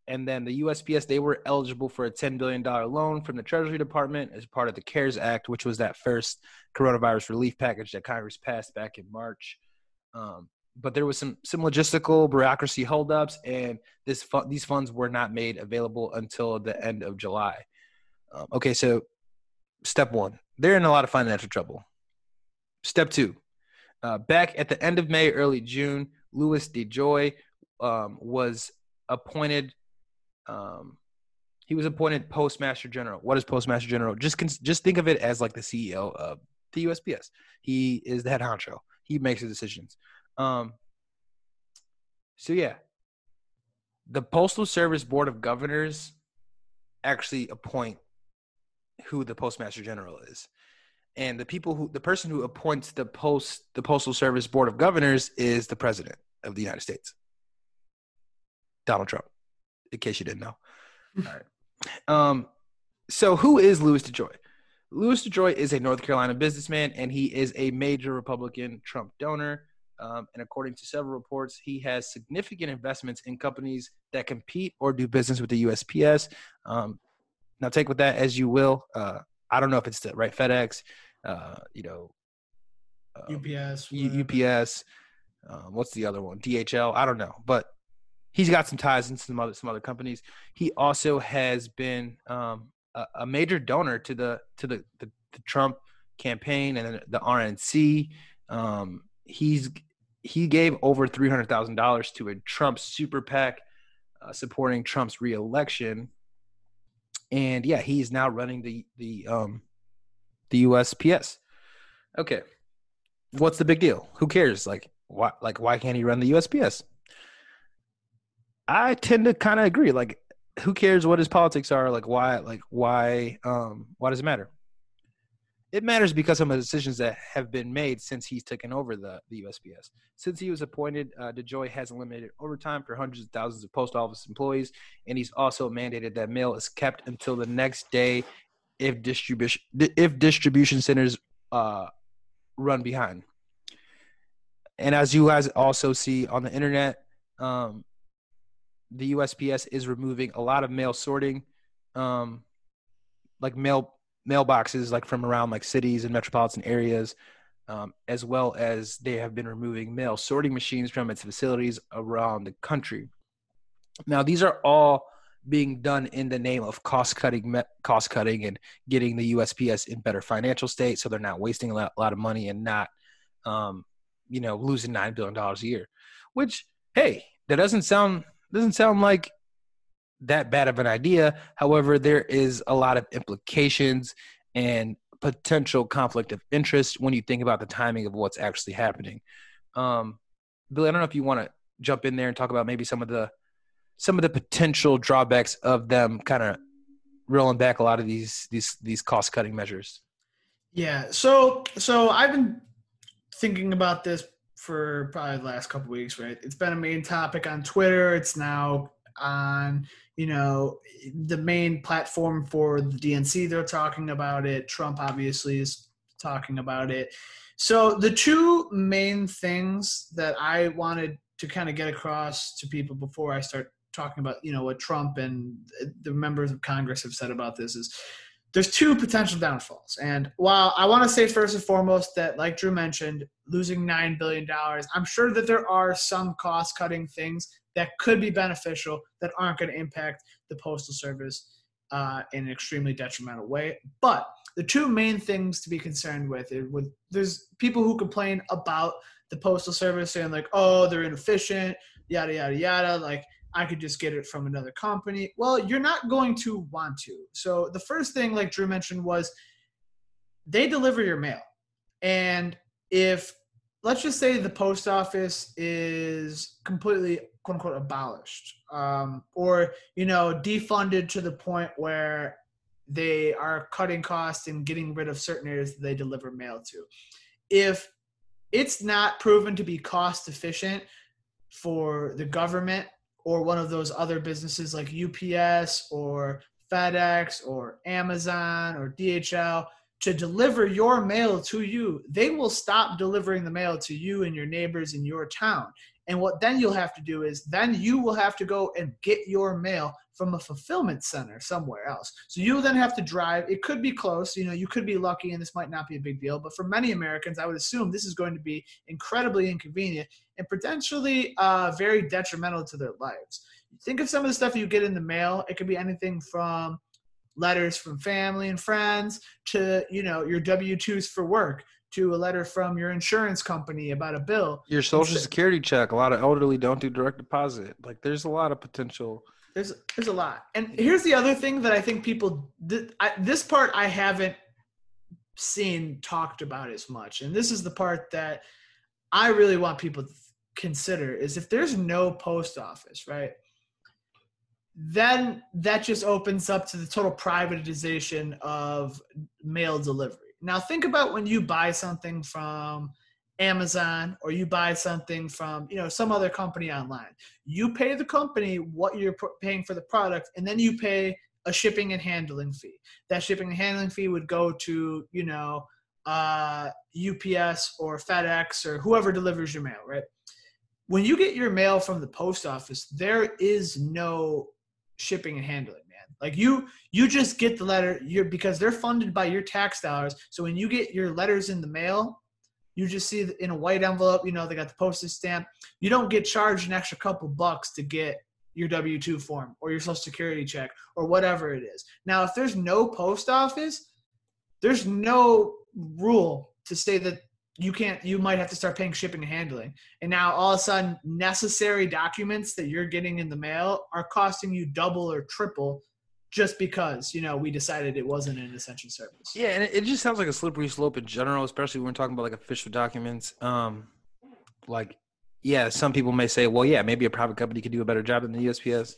and then the USPS, they were eligible for a $10 billion loan from the Treasury Department as part of the CARES Act, which was that first coronavirus relief package that Congress passed back in March. Um, but there was some some logistical bureaucracy holdups, and this fu- these funds were not made available until the end of July. Um, okay, so step one, they're in a lot of financial trouble. Step two, uh, back at the end of May, early June, Louis DeJoy um, was appointed. Um, he was appointed Postmaster General. What is Postmaster General? Just cons- just think of it as like the CEO of the USPS. He is the head honcho. He makes the decisions. Um, so yeah, the Postal Service Board of Governors actually appoint who the Postmaster General is and the people who the person who appoints the post the postal service board of governors is the president of the united states donald trump in case you didn't know all right um so who is louis dejoy louis dejoy is a north carolina businessman and he is a major republican trump donor um, and according to several reports he has significant investments in companies that compete or do business with the usps um, now take with that as you will uh, i don't know if it's the right fedex uh, you know, uh, UPS. Whatever. UPS. Um, what's the other one? DHL. I don't know, but he's got some ties in some other some other companies. He also has been um, a, a major donor to the to the, the, the Trump campaign and the, the RNC. Um, he's he gave over three hundred thousand dollars to a Trump super PAC uh, supporting Trump's reelection, and yeah, he's now running the the um, the USPS. Okay, what's the big deal? Who cares? Like why like why can't he run the USPS? I tend to kind of agree. Like, who cares what his politics are? Like, why? Like, why? Um, why does it matter? It matters because of the decisions that have been made since he's taken over the the USPS. Since he was appointed, uh, DeJoy has eliminated overtime for hundreds of thousands of post office employees, and he's also mandated that mail is kept until the next day if distribution if distribution centers uh, run behind. And as you guys also see on the internet, um, the USPS is removing a lot of mail sorting, um, like mail mailboxes, like from around like cities and metropolitan areas, um, as well as they have been removing mail sorting machines from its facilities around the country. Now, these are all being done in the name of cost cutting, cost cutting, and getting the USPS in better financial state, so they're not wasting a lot, a lot of money and not, um, you know, losing nine billion dollars a year. Which, hey, that doesn't sound doesn't sound like that bad of an idea. However, there is a lot of implications and potential conflict of interest when you think about the timing of what's actually happening. Um, Billy, I don't know if you want to jump in there and talk about maybe some of the some of the potential drawbacks of them kind of rolling back a lot of these these these cost cutting measures. Yeah. So so I've been thinking about this for probably the last couple weeks, right? It's been a main topic on Twitter. It's now on, you know, the main platform for the DNC. They're talking about it. Trump obviously is talking about it. So the two main things that I wanted to kind of get across to people before I start talking about, you know, what Trump and the members of Congress have said about this is there's two potential downfalls. And while I want to say first and foremost that, like Drew mentioned, losing $9 billion, I'm sure that there are some cost cutting things that could be beneficial that aren't going to impact the Postal Service uh, in an extremely detrimental way. But the two main things to be concerned with is with there's people who complain about the Postal Service saying, like, oh, they're inefficient, yada, yada, yada. Like, I could just get it from another company. Well, you're not going to want to. So the first thing, like Drew mentioned, was they deliver your mail. And if let's just say the post office is completely quote unquote abolished um, or you know defunded to the point where they are cutting costs and getting rid of certain areas that they deliver mail to if it's not proven to be cost efficient for the government or one of those other businesses like UPS or FedEx or Amazon or DHL to deliver your mail to you, they will stop delivering the mail to you and your neighbors in your town. And what then you'll have to do is then you will have to go and get your mail from a fulfillment center somewhere else. So you then have to drive. It could be close, you know, you could be lucky and this might not be a big deal, but for many Americans, I would assume this is going to be incredibly inconvenient and potentially uh, very detrimental to their lives. Think of some of the stuff you get in the mail. It could be anything from letters from family and friends to, you know, your W-2s for work to a letter from your insurance company about a bill. Your social security check. A lot of elderly don't do direct deposit. Like there's a lot of potential there's there's a lot. And here's the other thing that I think people th- I, this part I haven't seen talked about as much. And this is the part that I really want people to consider is if there's no post office, right? Then that just opens up to the total privatization of mail delivery. Now think about when you buy something from Amazon or you buy something from you know some other company online. You pay the company what you're paying for the product, and then you pay a shipping and handling fee. That shipping and handling fee would go to you know uh, UPS or FedEx or whoever delivers your mail, right? When you get your mail from the post office, there is no shipping and handling. Like you, you just get the letter. You're because they're funded by your tax dollars. So when you get your letters in the mail, You just see in a white envelope, you know, they got the postage stamp. You don't get charged an extra couple bucks to get your W 2 form or your social security check or whatever it is. Now, if there's no post office, there's no rule to say that you can't you might have to start paying shipping and handling and now all of a sudden necessary documents that you're getting in the mail are costing you double or triple just because you know we decided it wasn't an essential service. Yeah and it just sounds like a slippery slope in general especially when we're talking about like official documents. Um like yeah some people may say well yeah maybe a private company could do a better job than the usps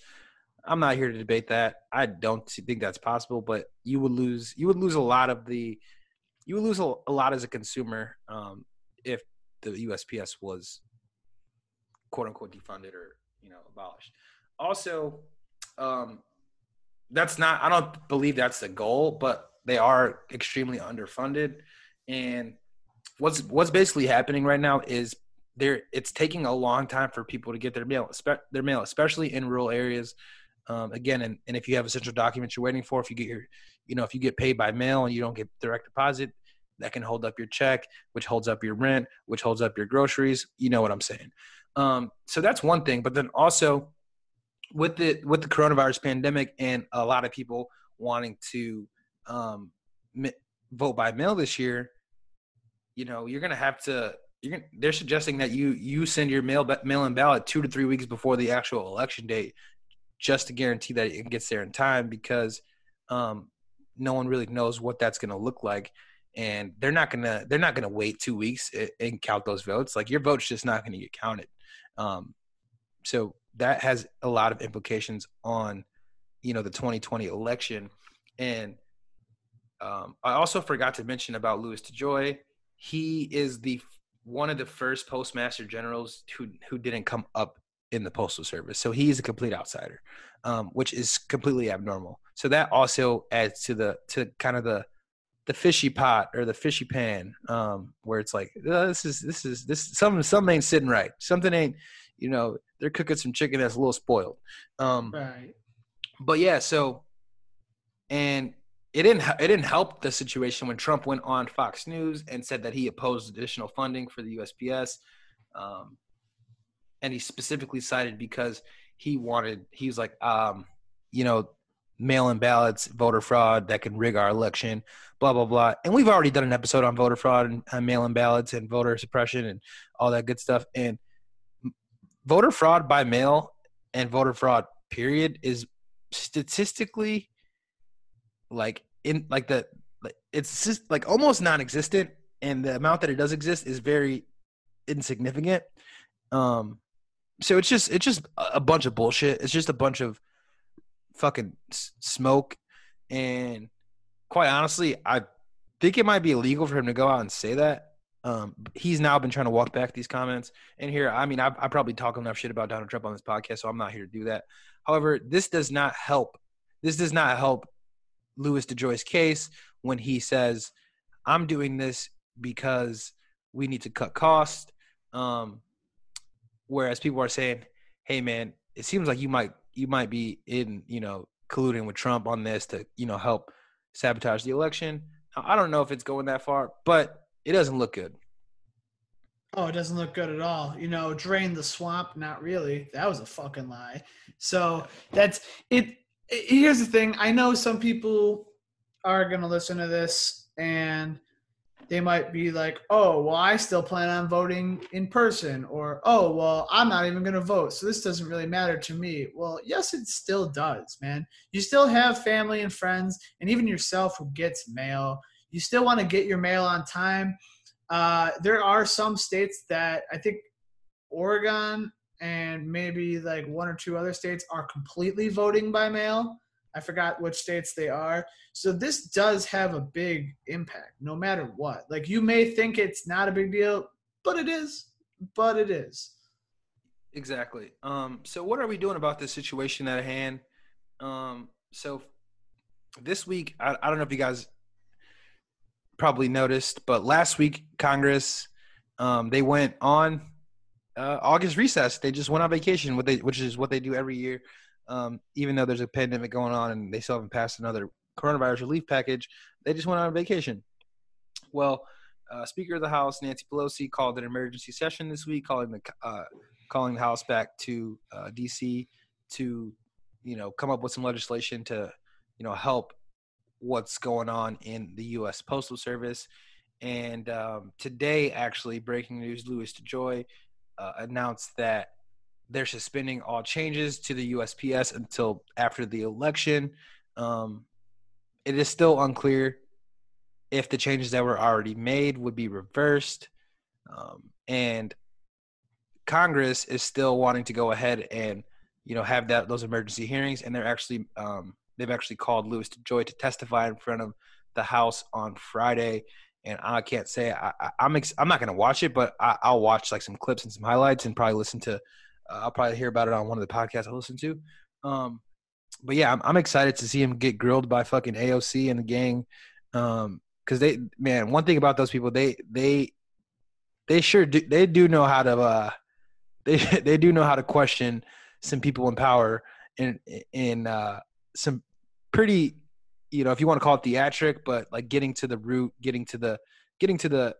i'm not here to debate that. I don't think that's possible but you would lose you would lose a lot of the you would lose a, a lot as a consumer um, if the USPS was quote unquote defunded or you know abolished. Also, um, that's not. I don't believe that's the goal, but they are extremely underfunded, and what's what's basically happening right now is there. It's taking a long time for people to get their mail, their mail, especially in rural areas. Um, again, and, and if you have essential documents you're waiting for, if you get your, you know, if you get paid by mail and you don't get direct deposit, that can hold up your check, which holds up your rent, which holds up your groceries. You know what I'm saying? Um, so that's one thing. But then also with the with the coronavirus pandemic and a lot of people wanting to um, vote by mail this year, you know, you're gonna have to. You're gonna, they're suggesting that you you send your mail mail in ballot two to three weeks before the actual election date, just to guarantee that it gets there in time because um, no one really knows what that's going to look like and they're not gonna they're not gonna wait two weeks and count those votes. Like your vote's just not gonna get counted. Um, so that has a lot of implications on you know the 2020 election. And um, I also forgot to mention about Louis DeJoy. He is the one of the first postmaster generals who who didn't come up in the postal service. So he's a complete outsider, um, which is completely abnormal. So that also adds to the to kind of the the fishy pot or the fishy pan, um, where it's like oh, this is this is this something something ain't sitting right. Something ain't, you know, they're cooking some chicken that's a little spoiled. Um, right. But yeah, so and it didn't it didn't help the situation when Trump went on Fox News and said that he opposed additional funding for the USPS, um, and he specifically cited because he wanted he was like um, you know mail-in ballots, voter fraud that can rig our election, blah blah blah. And we've already done an episode on voter fraud and uh, mail-in ballots and voter suppression and all that good stuff. And voter fraud by mail and voter fraud period is statistically like in like the it's just like almost non-existent and the amount that it does exist is very insignificant um so it's just it's just a bunch of bullshit it's just a bunch of fucking smoke. And quite honestly, I think it might be illegal for him to go out and say that. Um, he's now been trying to walk back these comments. And here, I mean, I, I probably talk enough shit about Donald Trump on this podcast, so I'm not here to do that. However, this does not help. This does not help Louis DeJoy's case when he says, "I'm doing this because we need to cut costs." Um, whereas people are saying, "Hey, man, it seems like you might you might be in, you know, colluding with Trump on this to, you know, help sabotage the election. I don't know if it's going that far, but it doesn't look good. Oh, it doesn't look good at all. You know, drain the swamp, not really. That was a fucking lie. So that's it. Here's the thing I know some people are to listen to this and they might be like, oh, well, I still plan on voting in person, or oh, well, I'm not even going to vote, so this doesn't really matter to me. Well, yes, it still does, man. You still have family and friends, and even yourself who gets mail. You still want to get your mail on time. Uh, there are some states that I think Oregon and maybe like one or two other states are completely voting by mail. I forgot which states they are. So this does have a big impact no matter what. Like you may think it's not a big deal, but it is. But it is. Exactly. Um, so what are we doing about this situation at hand? Um, so this week, I, I don't know if you guys probably noticed, but last week Congress um, they went on uh, August recess. They just went on vacation, what they, which is what they do every year um, even though there's a pandemic going on and they still haven't passed another coronavirus relief package, they just went on vacation. Well, uh, Speaker of the House Nancy Pelosi called an emergency session this week, calling the uh, calling the House back to uh, D.C. to you know come up with some legislation to you know help what's going on in the U.S. Postal Service. And um, today, actually, breaking news: Louis DeJoy uh, announced that they're suspending all changes to the USPS until after the election. Um, it is still unclear if the changes that were already made would be reversed. Um, and Congress is still wanting to go ahead and you know have that those emergency hearings, and they're actually um, they've actually called Louis DeJoy to testify in front of the House on Friday. And I can't say I, am I'm, I'm not going to watch it, but I, will watch like some clips and some highlights, and probably listen to. Uh, I'll probably hear about it on one of the podcasts I listen to. Um, but yeah, I'm, I'm excited to see him get grilled by fucking AOC and the gang. Um, because they man, one thing about those people, they they they sure do they do know how to uh [LAUGHS] they they do know how to question some people in power in in uh some pretty you know if you want to call it theatric but like getting to the root getting to the getting to the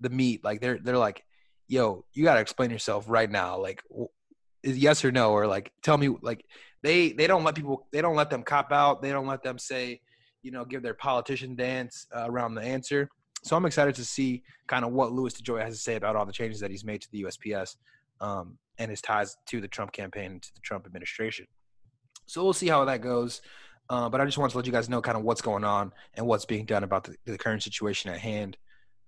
the meat like they're they're like yo you got to explain yourself right now like is yes or no or like tell me like they they don't let people they don't let them cop out they don't let them say you know, give their politician dance uh, around the answer. So I'm excited to see kind of what Louis DeJoy has to say about all the changes that he's made to the USPS um, and his ties to the Trump campaign to the Trump administration. So we'll see how that goes. Uh, but I just wanted to let you guys know kind of what's going on and what's being done about the, the current situation at hand.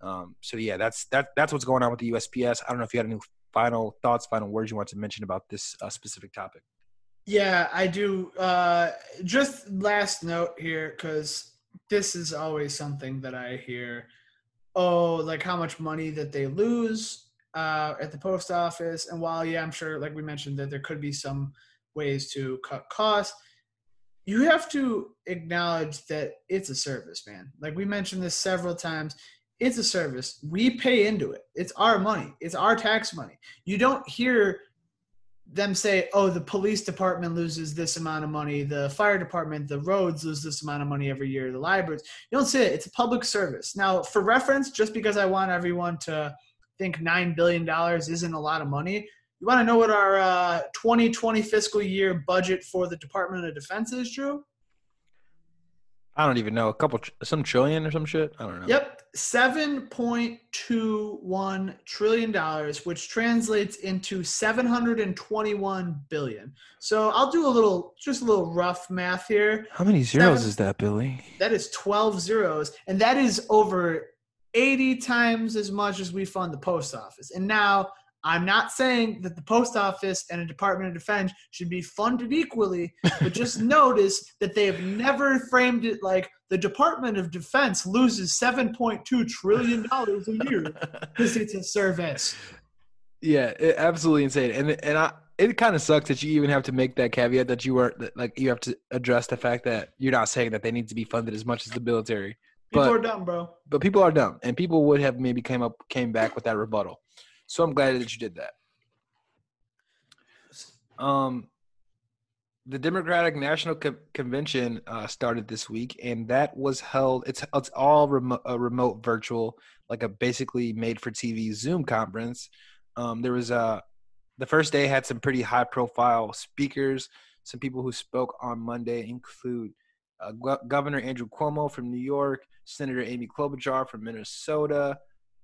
Um, so yeah, that's that that's what's going on with the USPS. I don't know if you had any final thoughts, final words you want to mention about this uh, specific topic. Yeah, I do. Uh, just last note here, because this is always something that I hear. Oh, like how much money that they lose uh, at the post office. And while, yeah, I'm sure, like we mentioned, that there could be some ways to cut costs, you have to acknowledge that it's a service, man. Like we mentioned this several times. It's a service. We pay into it. It's our money. It's our tax money. You don't hear them say, oh, the police department loses this amount of money, the fire department, the roads lose this amount of money every year, the libraries. You don't say it. It's a public service. Now, for reference, just because I want everyone to think $9 billion isn't a lot of money, you want to know what our uh, 2020 fiscal year budget for the Department of Defense is, Drew? I don't even know. A couple, some trillion or some shit. I don't know. Yep, seven point two one trillion dollars, which translates into seven hundred and twenty-one billion. So I'll do a little, just a little rough math here. How many zeros Seven, is that, Billy? That is twelve zeros, and that is over eighty times as much as we fund the post office. And now I'm not saying that the post office and a Department of Defense should be funded equally, but [LAUGHS] just notice that they have never framed it like the Department of Defense loses 7.2 trillion dollars a year [LAUGHS] because it's a service. Yeah, it, absolutely insane. And and I it kind of sucks that you even have to make that caveat that you are like you have to address the fact that you're not saying that they need to be funded as much as the military. People but, are dumb, bro. But people are dumb, and people would have maybe came up came back with that rebuttal. So I'm glad that you did that. Um, the Democratic National Co- Convention uh, started this week, and that was held. It's it's all remote, a remote virtual, like a basically made for TV Zoom conference. Um, there was a the first day had some pretty high profile speakers. Some people who spoke on Monday include uh, Governor Andrew Cuomo from New York, Senator Amy Klobuchar from Minnesota,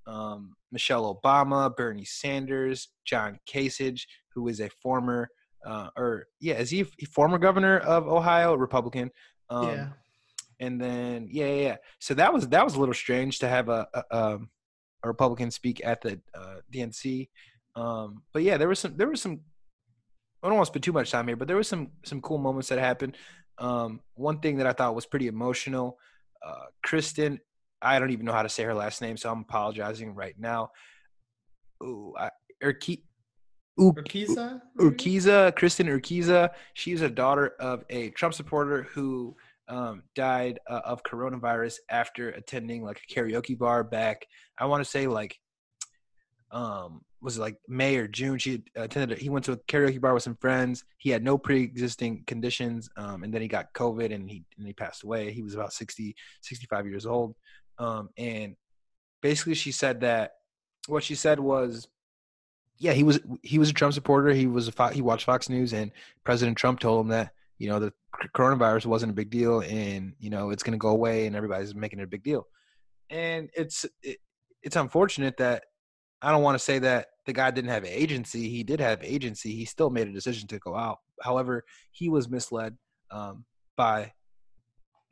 um, Michelle Obama, Bernie Sanders, John Kasich, who is a former, uh, or yeah, is he a former governor of Ohio, Republican? Um, yeah. And then yeah, yeah, yeah, So that was that was a little strange to have a a, um, a Republican speak at the uh, DNC. Um, but yeah, there was some there was some. I don't want to spend too much time here, but there was some some cool moments that happened. Um, one thing that I thought was pretty emotional. Uh, Kristen I don't even know how to say her last name, so I'm apologizing right now. Ooh, I, Urki, Urquiza? Urquiza, Kristen Urquiza. She's a daughter of a Trump supporter who um, died uh, of coronavirus after attending like a karaoke bar back. I want to say like, um, was it like May or June? She attended. He went to a karaoke bar with some friends. He had no pre-existing conditions, um, and then he got COVID and he and he passed away. He was about 60, 65 years old. Um, and basically she said that what she said was yeah he was he was a trump supporter. He was a he watched fox news and president trump told him that you know the coronavirus wasn't a big deal and you know it's going to go away and everybody's making it a big deal. And it's it, it's unfortunate that i don't want to say that the guy didn't have agency. He did have agency. He still made a decision to go out. However he was misled um, by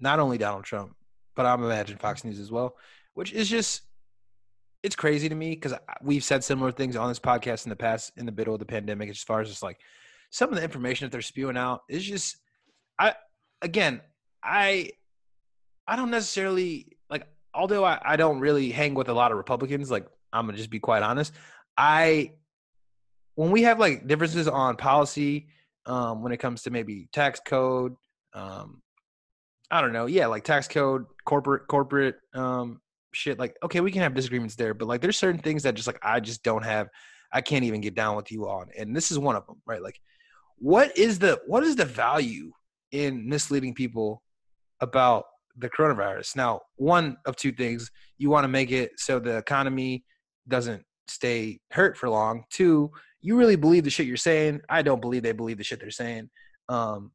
not only donald trump but i'm imagining fox news as well which is just it's crazy to me because we've said similar things on this podcast in the past in the middle of the pandemic as far as just like some of the information that they're spewing out is just i again i i don't necessarily like although I, I don't really hang with a lot of republicans like i'm gonna just be quite honest i when we have like differences on policy um when it comes to maybe tax code um i don't know yeah like tax code corporate corporate um shit like okay we can have disagreements there but like there's certain things that just like i just don't have i can't even get down with you on and this is one of them right? Like what is the what is the value in misleading people about the coronavirus? Now one of two things you want to make it so the economy doesn't stay hurt for long. Two you really believe the shit you're saying. I don't believe they believe the shit they're saying. Um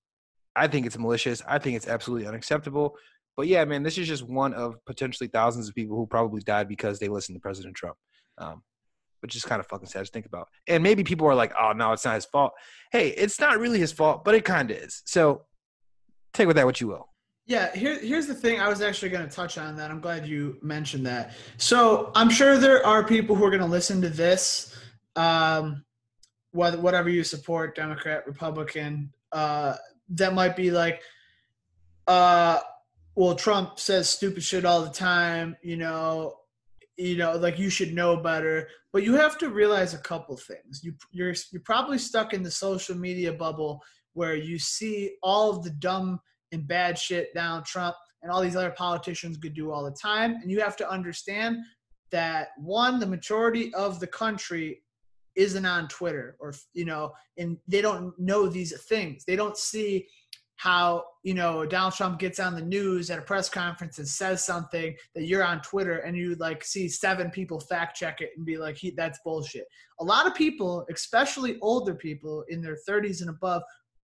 i think it's malicious i think it's absolutely unacceptable but yeah, man, this is just one of potentially thousands of people who probably died because they listened to President Trump, um, which is kind of fucking sad to think about. And maybe people are like, "Oh, no, it's not his fault." Hey, it's not really his fault, but it kind of is. So take with that what you will. Yeah, here, here's the thing. I was actually going to touch on that. I'm glad you mentioned that. So I'm sure there are people who are going to listen to this, um, whether whatever you support, Democrat, Republican, uh, that might be like, uh, well, Trump says stupid shit all the time, you know, you know, like you should know better. But you have to realize a couple things. You you're you're probably stuck in the social media bubble where you see all of the dumb and bad shit down Trump and all these other politicians could do all the time. And you have to understand that one, the majority of the country isn't on Twitter or you know, and they don't know these things. They don't see how you know Donald Trump gets on the news at a press conference and says something that you're on Twitter and you like see seven people fact check it and be like, he, "That's bullshit." A lot of people, especially older people in their 30s and above,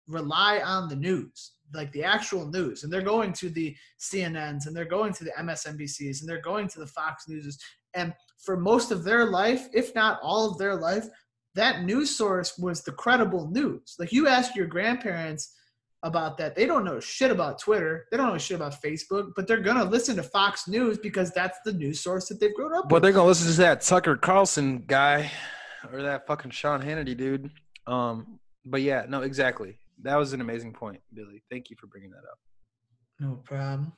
rely on the news, like the actual news, and they're going to the CNNs and they're going to the MSNBCs and they're going to the Fox Newses, and for most of their life, if not all of their life, that news source was the credible news. Like you ask your grandparents about that. They don't know shit about Twitter. They don't know shit about Facebook, but they're gonna listen to Fox News because that's the news source that they've grown up. With. But with. they're gonna listen to that Tucker Carlson guy or that fucking Sean Hannity dude. Um, but yeah, no, exactly. That was an amazing point, Billy. Thank you for bringing that up. No problem.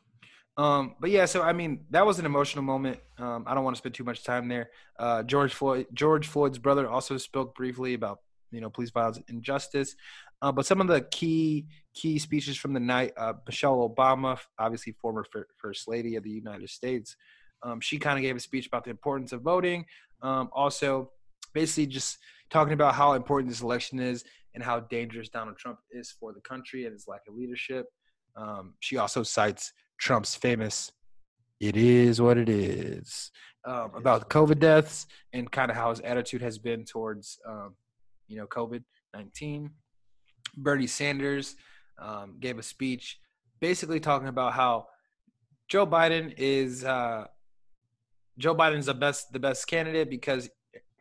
Um, but yeah, so I mean, that was an emotional moment. Um, I don't want to spend too much time there. Uh, George Floyd, George Floyd's brother, also spoke briefly about you know police violence and justice. Uh, but some of the key key speeches from the night, uh, Michelle Obama, obviously former first lady of the United States, um, she kind of gave a speech about the importance of voting. Um, also, basically just talking about how important this election is and how dangerous Donald Trump is for the country and his lack of leadership. Um, she also cites Trump's famous "It is what it is" um, about COVID deaths and kind of how his attitude has been towards, um, you know, COVID nineteen. Bernie Sanders um, gave a speech basically talking about how Joe Biden is uh, Joe Biden's the best the best candidate because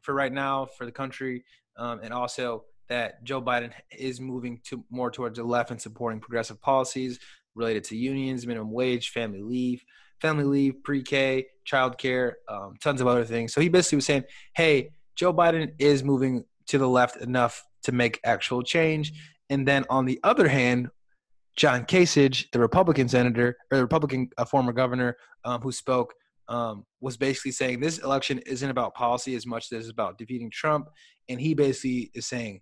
for right now for the country um, and also that Joe Biden is moving to more towards the left and supporting progressive policies related to unions, minimum wage, family leave, family leave, pre-K, childcare, um, tons of other things. So he basically was saying, "Hey, Joe Biden is moving to the left enough to make actual change, and then on the other hand, John Kasich, the Republican senator or the Republican uh, former governor um, who spoke, um, was basically saying this election isn't about policy as much as it's about defeating Trump. And he basically is saying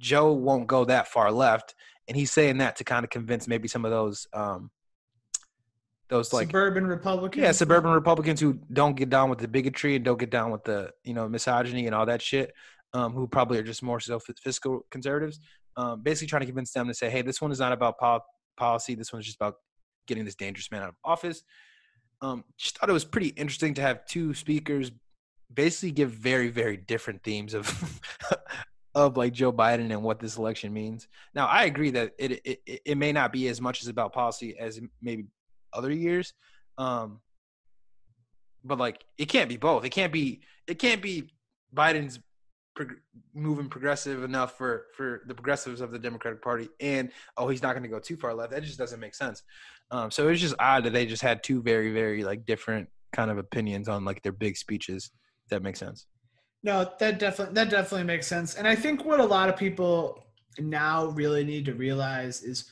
Joe won't go that far left. And he's saying that to kind of convince maybe some of those um, those like suburban Republicans. Yeah, suburban Republicans who don't get down with the bigotry and don't get down with the you know misogyny and all that shit. Um, who probably are just more so fiscal conservatives um, basically trying to convince them to say, hey, this one is not about pol- policy. This one is just about getting this dangerous man out of office. Um, just thought it was pretty interesting to have two speakers basically give very very different themes of [LAUGHS] of like Joe Biden and what this election means. Now, I agree that it it, it may not be as much as about policy as maybe other years, um, but like it can't be both. It can't be it can't be Biden's prog- moving progressive enough for for the progressives of the Democratic Party, and oh, he's not going to go too far left. That just doesn't make sense. Um, so it's just odd that they just had two very very like different kind of opinions on like their big speeches. That makes sense. No, that definitely that definitely makes sense. And I think what a lot of people now really need to realize is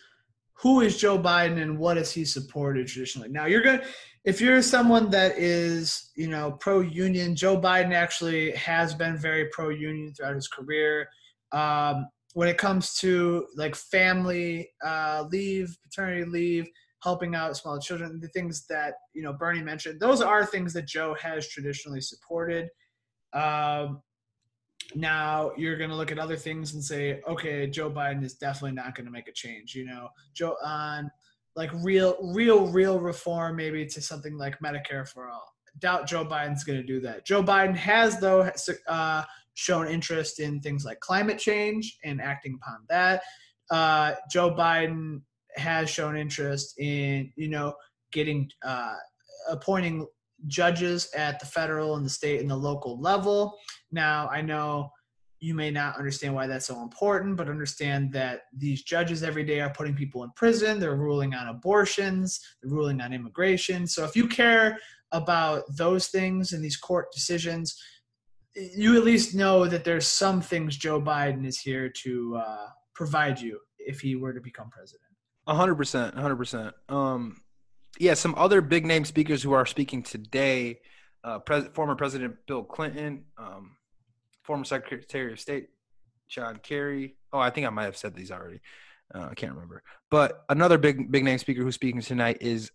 who is Joe Biden and what has he supported traditionally. Now you're going if you're someone that is, you know, pro union, Joe Biden actually has been very pro union throughout his career. Um, when it comes to like family uh, leave, paternity leave, helping out small children, the things that you know Bernie mentioned, those are things that Joe has traditionally supported. Um, now you're going to look at other things and say, okay, Joe Biden is definitely not going to make a change. You know, Joe on like real, real, real reform, maybe to something like Medicare for all. Doubt Joe Biden's going to do that. Joe Biden has though uh, shown interest in things like climate change and acting upon that. Uh, Joe Biden has shown interest in you know getting uh, appointing judges at the federal and the state and the local level. Now, I know you may not understand why that's so important, but understand that these judges every day are putting people in prison. They're ruling on abortions, they're ruling on immigration. So if you care about those things and these court decisions, you at least know that there's some things Joe Biden is here to uh, provide you if he were to become president. A hundred percent, a hundred percent. Um, yeah, some other big name speakers who are speaking today: uh, Pres- former President Bill Clinton, um, former Secretary of State John Kerry. Oh, I think I might have said these already. Uh, I can't remember. But another big big name speaker who's speaking tonight is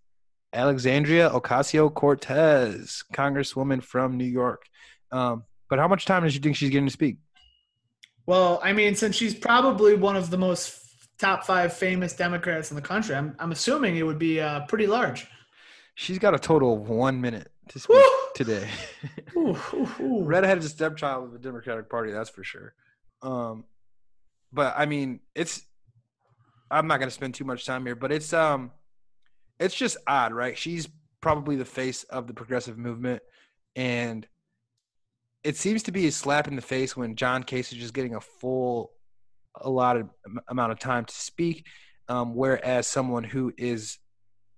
Alexandria Ocasio Cortez, Congresswoman from New York. Um, but how much time does she think she's getting to speak? Well, I mean, since she's probably one of the most top five famous Democrats in the country. I'm, I'm assuming it would be uh, pretty large. She's got a total of one minute to speak Woo! today. [LAUGHS] ooh, ooh, ooh. Redheaded stepchild of the Democratic Party, that's for sure. Um, but I mean, it's. I'm not going to spend too much time here, but it's um, it's just odd, right? She's probably the face of the progressive movement, and it seems to be a slap in the face when John Kasich is getting a full a lot of amount of time to speak, um, whereas someone who is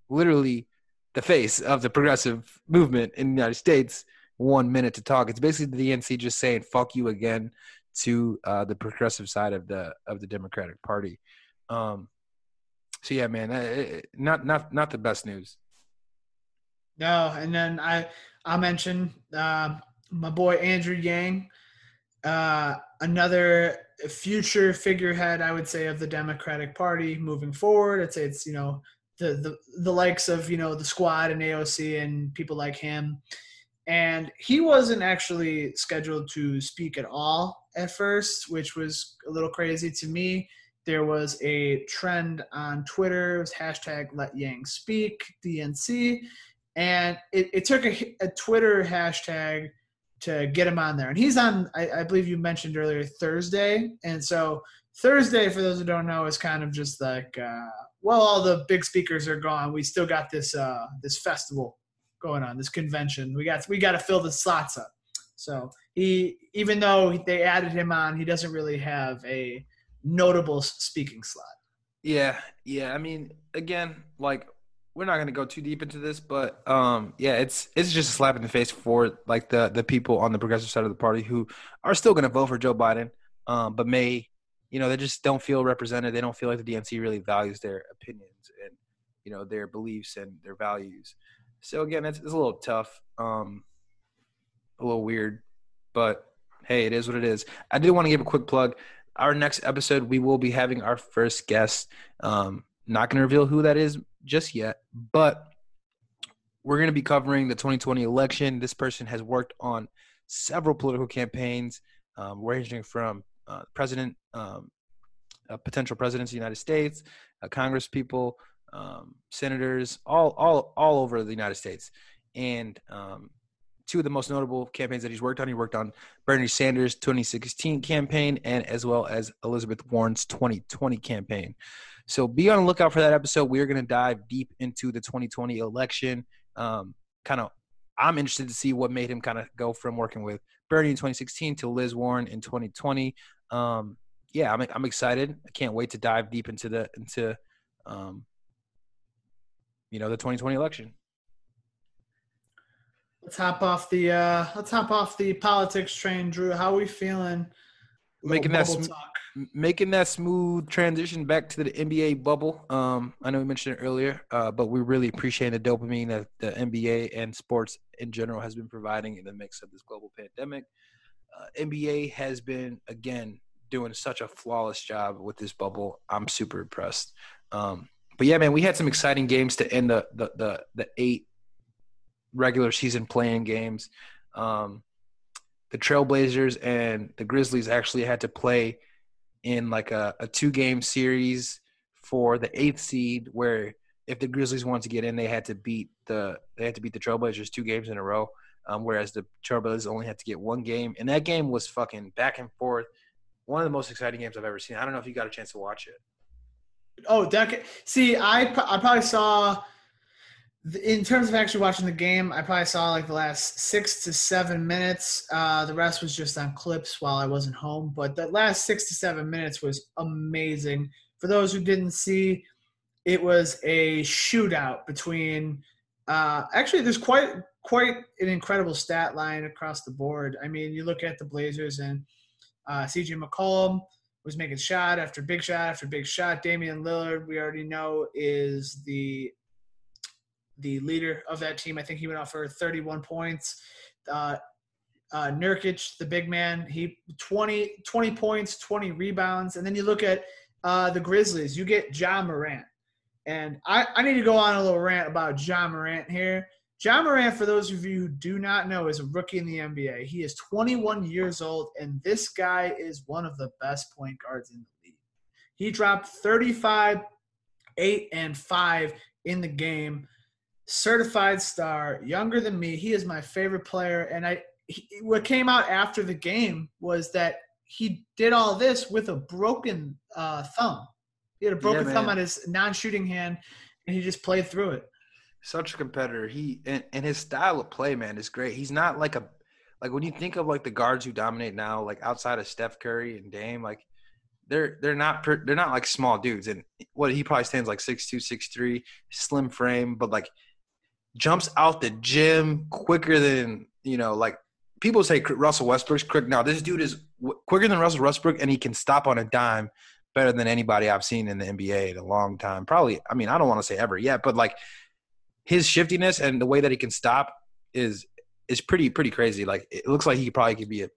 literally the face of the progressive movement in the United States, one minute to talk. It's basically the DNC just saying "fuck you" again to uh, the progressive side of the of the Democratic Party. Um, so yeah, man, not not not the best news. No, and then I I mentioned uh, my boy Andrew Yang, uh, another future figurehead, I would say, of the Democratic Party moving forward. I'd say it's you know the the the likes of you know the Squad and AOC and people like him. And he wasn't actually scheduled to speak at all at first, which was a little crazy to me. There was a trend on Twitter, it was hashtag Let Yang Speak DNC, and it, it took a, a Twitter hashtag to get him on there. And he's on, I, I, believe you mentioned earlier, Thursday. And so Thursday, for those who don't know, is kind of just like, uh, well, all the big speakers are gone. We still got this uh, this festival going on, this convention. We got we got to fill the slots up. So he, even though they added him on, he doesn't really have a notable speaking slot. Yeah, yeah. I mean, again, like we're not going to go too deep into this, but um, yeah, it's it's just a slap in the face for like the the people on the progressive side of the party who are still going to vote for Joe Biden, um, but may, you know, they just don't feel represented. They don't feel like the DNC really values their opinions and you know their beliefs and their values. So again, it's, it's a little tough, um, a little weird, but hey, it is what it is. I do want to give a quick plug. Our next episode, we will be having our first guest. Um, not going to reveal who that is just yet, but we're going to be covering the 2020 election. This person has worked on several political campaigns, um, ranging from uh, president, um, potential presidents of the United States, uh, Congress people, um, senators, all all all over the United States, and um, two of the most notable campaigns that he's worked on. He worked on Bernie Sanders' 2016 campaign and as well as Elizabeth Warren's 2020 campaign. So be on the lookout for that episode. We're going to dive deep into the 2020 election. Um, kind of, I'm interested to see what made him kind of go from working with Bernie in 2016 to Liz Warren in 2020. Um, yeah, I'm I'm excited. I can't wait to dive deep into the into um, you know the 2020 election. Let's hop off the uh, let's hop off the politics train, Drew. How are we feeling? Making that sm- making that smooth transition back to the NBA bubble. Um, I know we mentioned it earlier, uh, but we really appreciate the dopamine that the NBA and sports in general has been providing in the mix of this global pandemic. Uh, NBA has been again doing such a flawless job with this bubble. I'm super impressed. Um, but yeah, man, we had some exciting games to end the the the, the eight regular season playing games. Um, the Trailblazers and the Grizzlies actually had to play in like a, a two game series for the eighth seed where if the Grizzlies wanted to get in, they had to beat the they had to beat the Trailblazers two games in a row. Um, whereas the Trailblazers only had to get one game, and that game was fucking back and forth. One of the most exciting games I've ever seen. I don't know if you got a chance to watch it. Oh, that see, I I probably saw. In terms of actually watching the game, I probably saw like the last six to seven minutes. Uh, the rest was just on clips while I wasn't home. But the last six to seven minutes was amazing. For those who didn't see, it was a shootout between. Uh, actually, there's quite quite an incredible stat line across the board. I mean, you look at the Blazers and uh, CJ McCollum was making shot after big shot after big shot. Damian Lillard, we already know, is the the leader of that team. I think he went off for 31 points. Uh, uh, Nurkic, the big man, he 20, 20 points, 20 rebounds. And then you look at uh, the Grizzlies, you get Ja Morant. And I, I need to go on a little rant about Ja Morant here. Ja Morant, for those of you who do not know, is a rookie in the NBA. He is 21 years old, and this guy is one of the best point guards in the league. He dropped 35, 8, and 5 in the game. Certified star, younger than me. He is my favorite player. And I, he, what came out after the game was that he did all this with a broken uh, thumb. He had a broken yeah, thumb on his non-shooting hand, and he just played through it such a competitor. He and, and his style of play, man, is great. He's not like a like when you think of like the guards who dominate now, like outside of Steph Curry and Dame, like they're they're not they're not like small dudes. And what he probably stands like six two, six three, slim frame, but like jumps out the gym quicker than you know. Like people say Russell Westbrook's quick. Now this dude is quicker than Russell Westbrook, and he can stop on a dime better than anybody I've seen in the NBA in a long time. Probably, I mean, I don't want to say ever yet, but like his shiftiness and the way that he can stop is is pretty pretty crazy. Like it looks like he probably could be a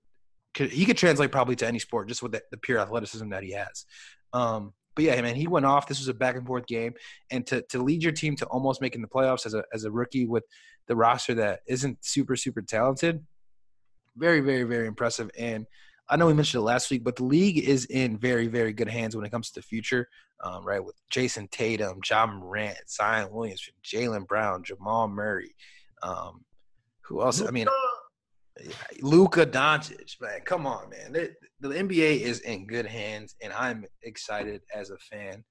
could, he could translate probably to any sport just with the, the pure athleticism that he has. Um, but yeah, man, he went off. This was a back and forth game, and to to lead your team to almost making the playoffs as a as a rookie with the roster that isn't super super talented, very very very impressive. And I know we mentioned it last week, but the league is in very, very good hands when it comes to the future, um, right? With Jayson Tatum, Ja Morant, Zion Williams, Jaylen Brown, Jamal Murray. Um, who else? I mean, Luka Doncic, man. Come on, man. The, the, NBA is in good hands, and I'm excited as a fan.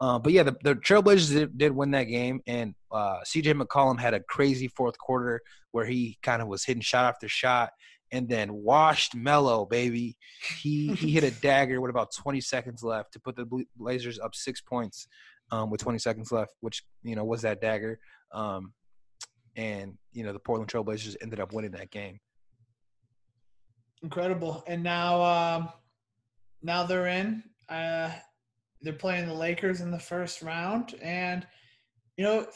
Uh, but yeah, the, the Trailblazers did, did, win that game, and uh, CJ McCollum had a crazy fourth quarter where he kind of was hitting shot after shot and then washed Melo, baby. He he hit a [LAUGHS] dagger with about 20 seconds left to put the Blazers up six points um, with 20 seconds left, which you know was that dagger. Um, and you know the Portland Trailblazers ended up winning that game. Incredible, and now um, now they're in. Uh, they're playing the Lakers in the first round, and you know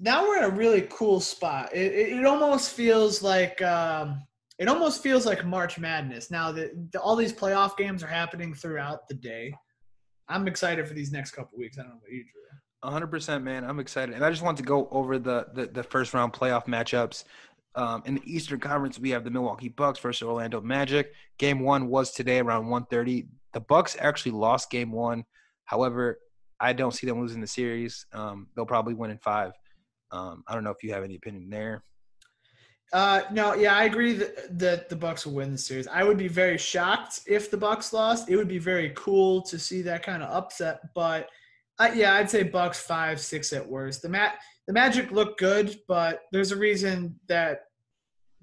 now we're in a really cool spot. It, it, it almost feels like um, it almost feels like March Madness now that all these playoff games are happening throughout the day. I'm excited for these next couple weeks. I don't know about you, Drew. 100%, man. I'm excited. And I just want to go over the, the, the first round playoff matchups. Um, in the Eastern Conference, we have the Milwaukee Bucks versus Orlando Magic. Game one was today around 1.30. The Bucks actually lost game one. However, I don't see them losing the series. Um, they'll probably win in five. Um, I don't know if you have any opinion there. Uh, no, yeah, I agree that, that the Bucks will win the series. I would be very shocked if the Bucks lost. It would be very cool to see that kind of upset, but uh, yeah, I'd say Bucks five, six at worst. The mat, the Magic look good, but there's a reason that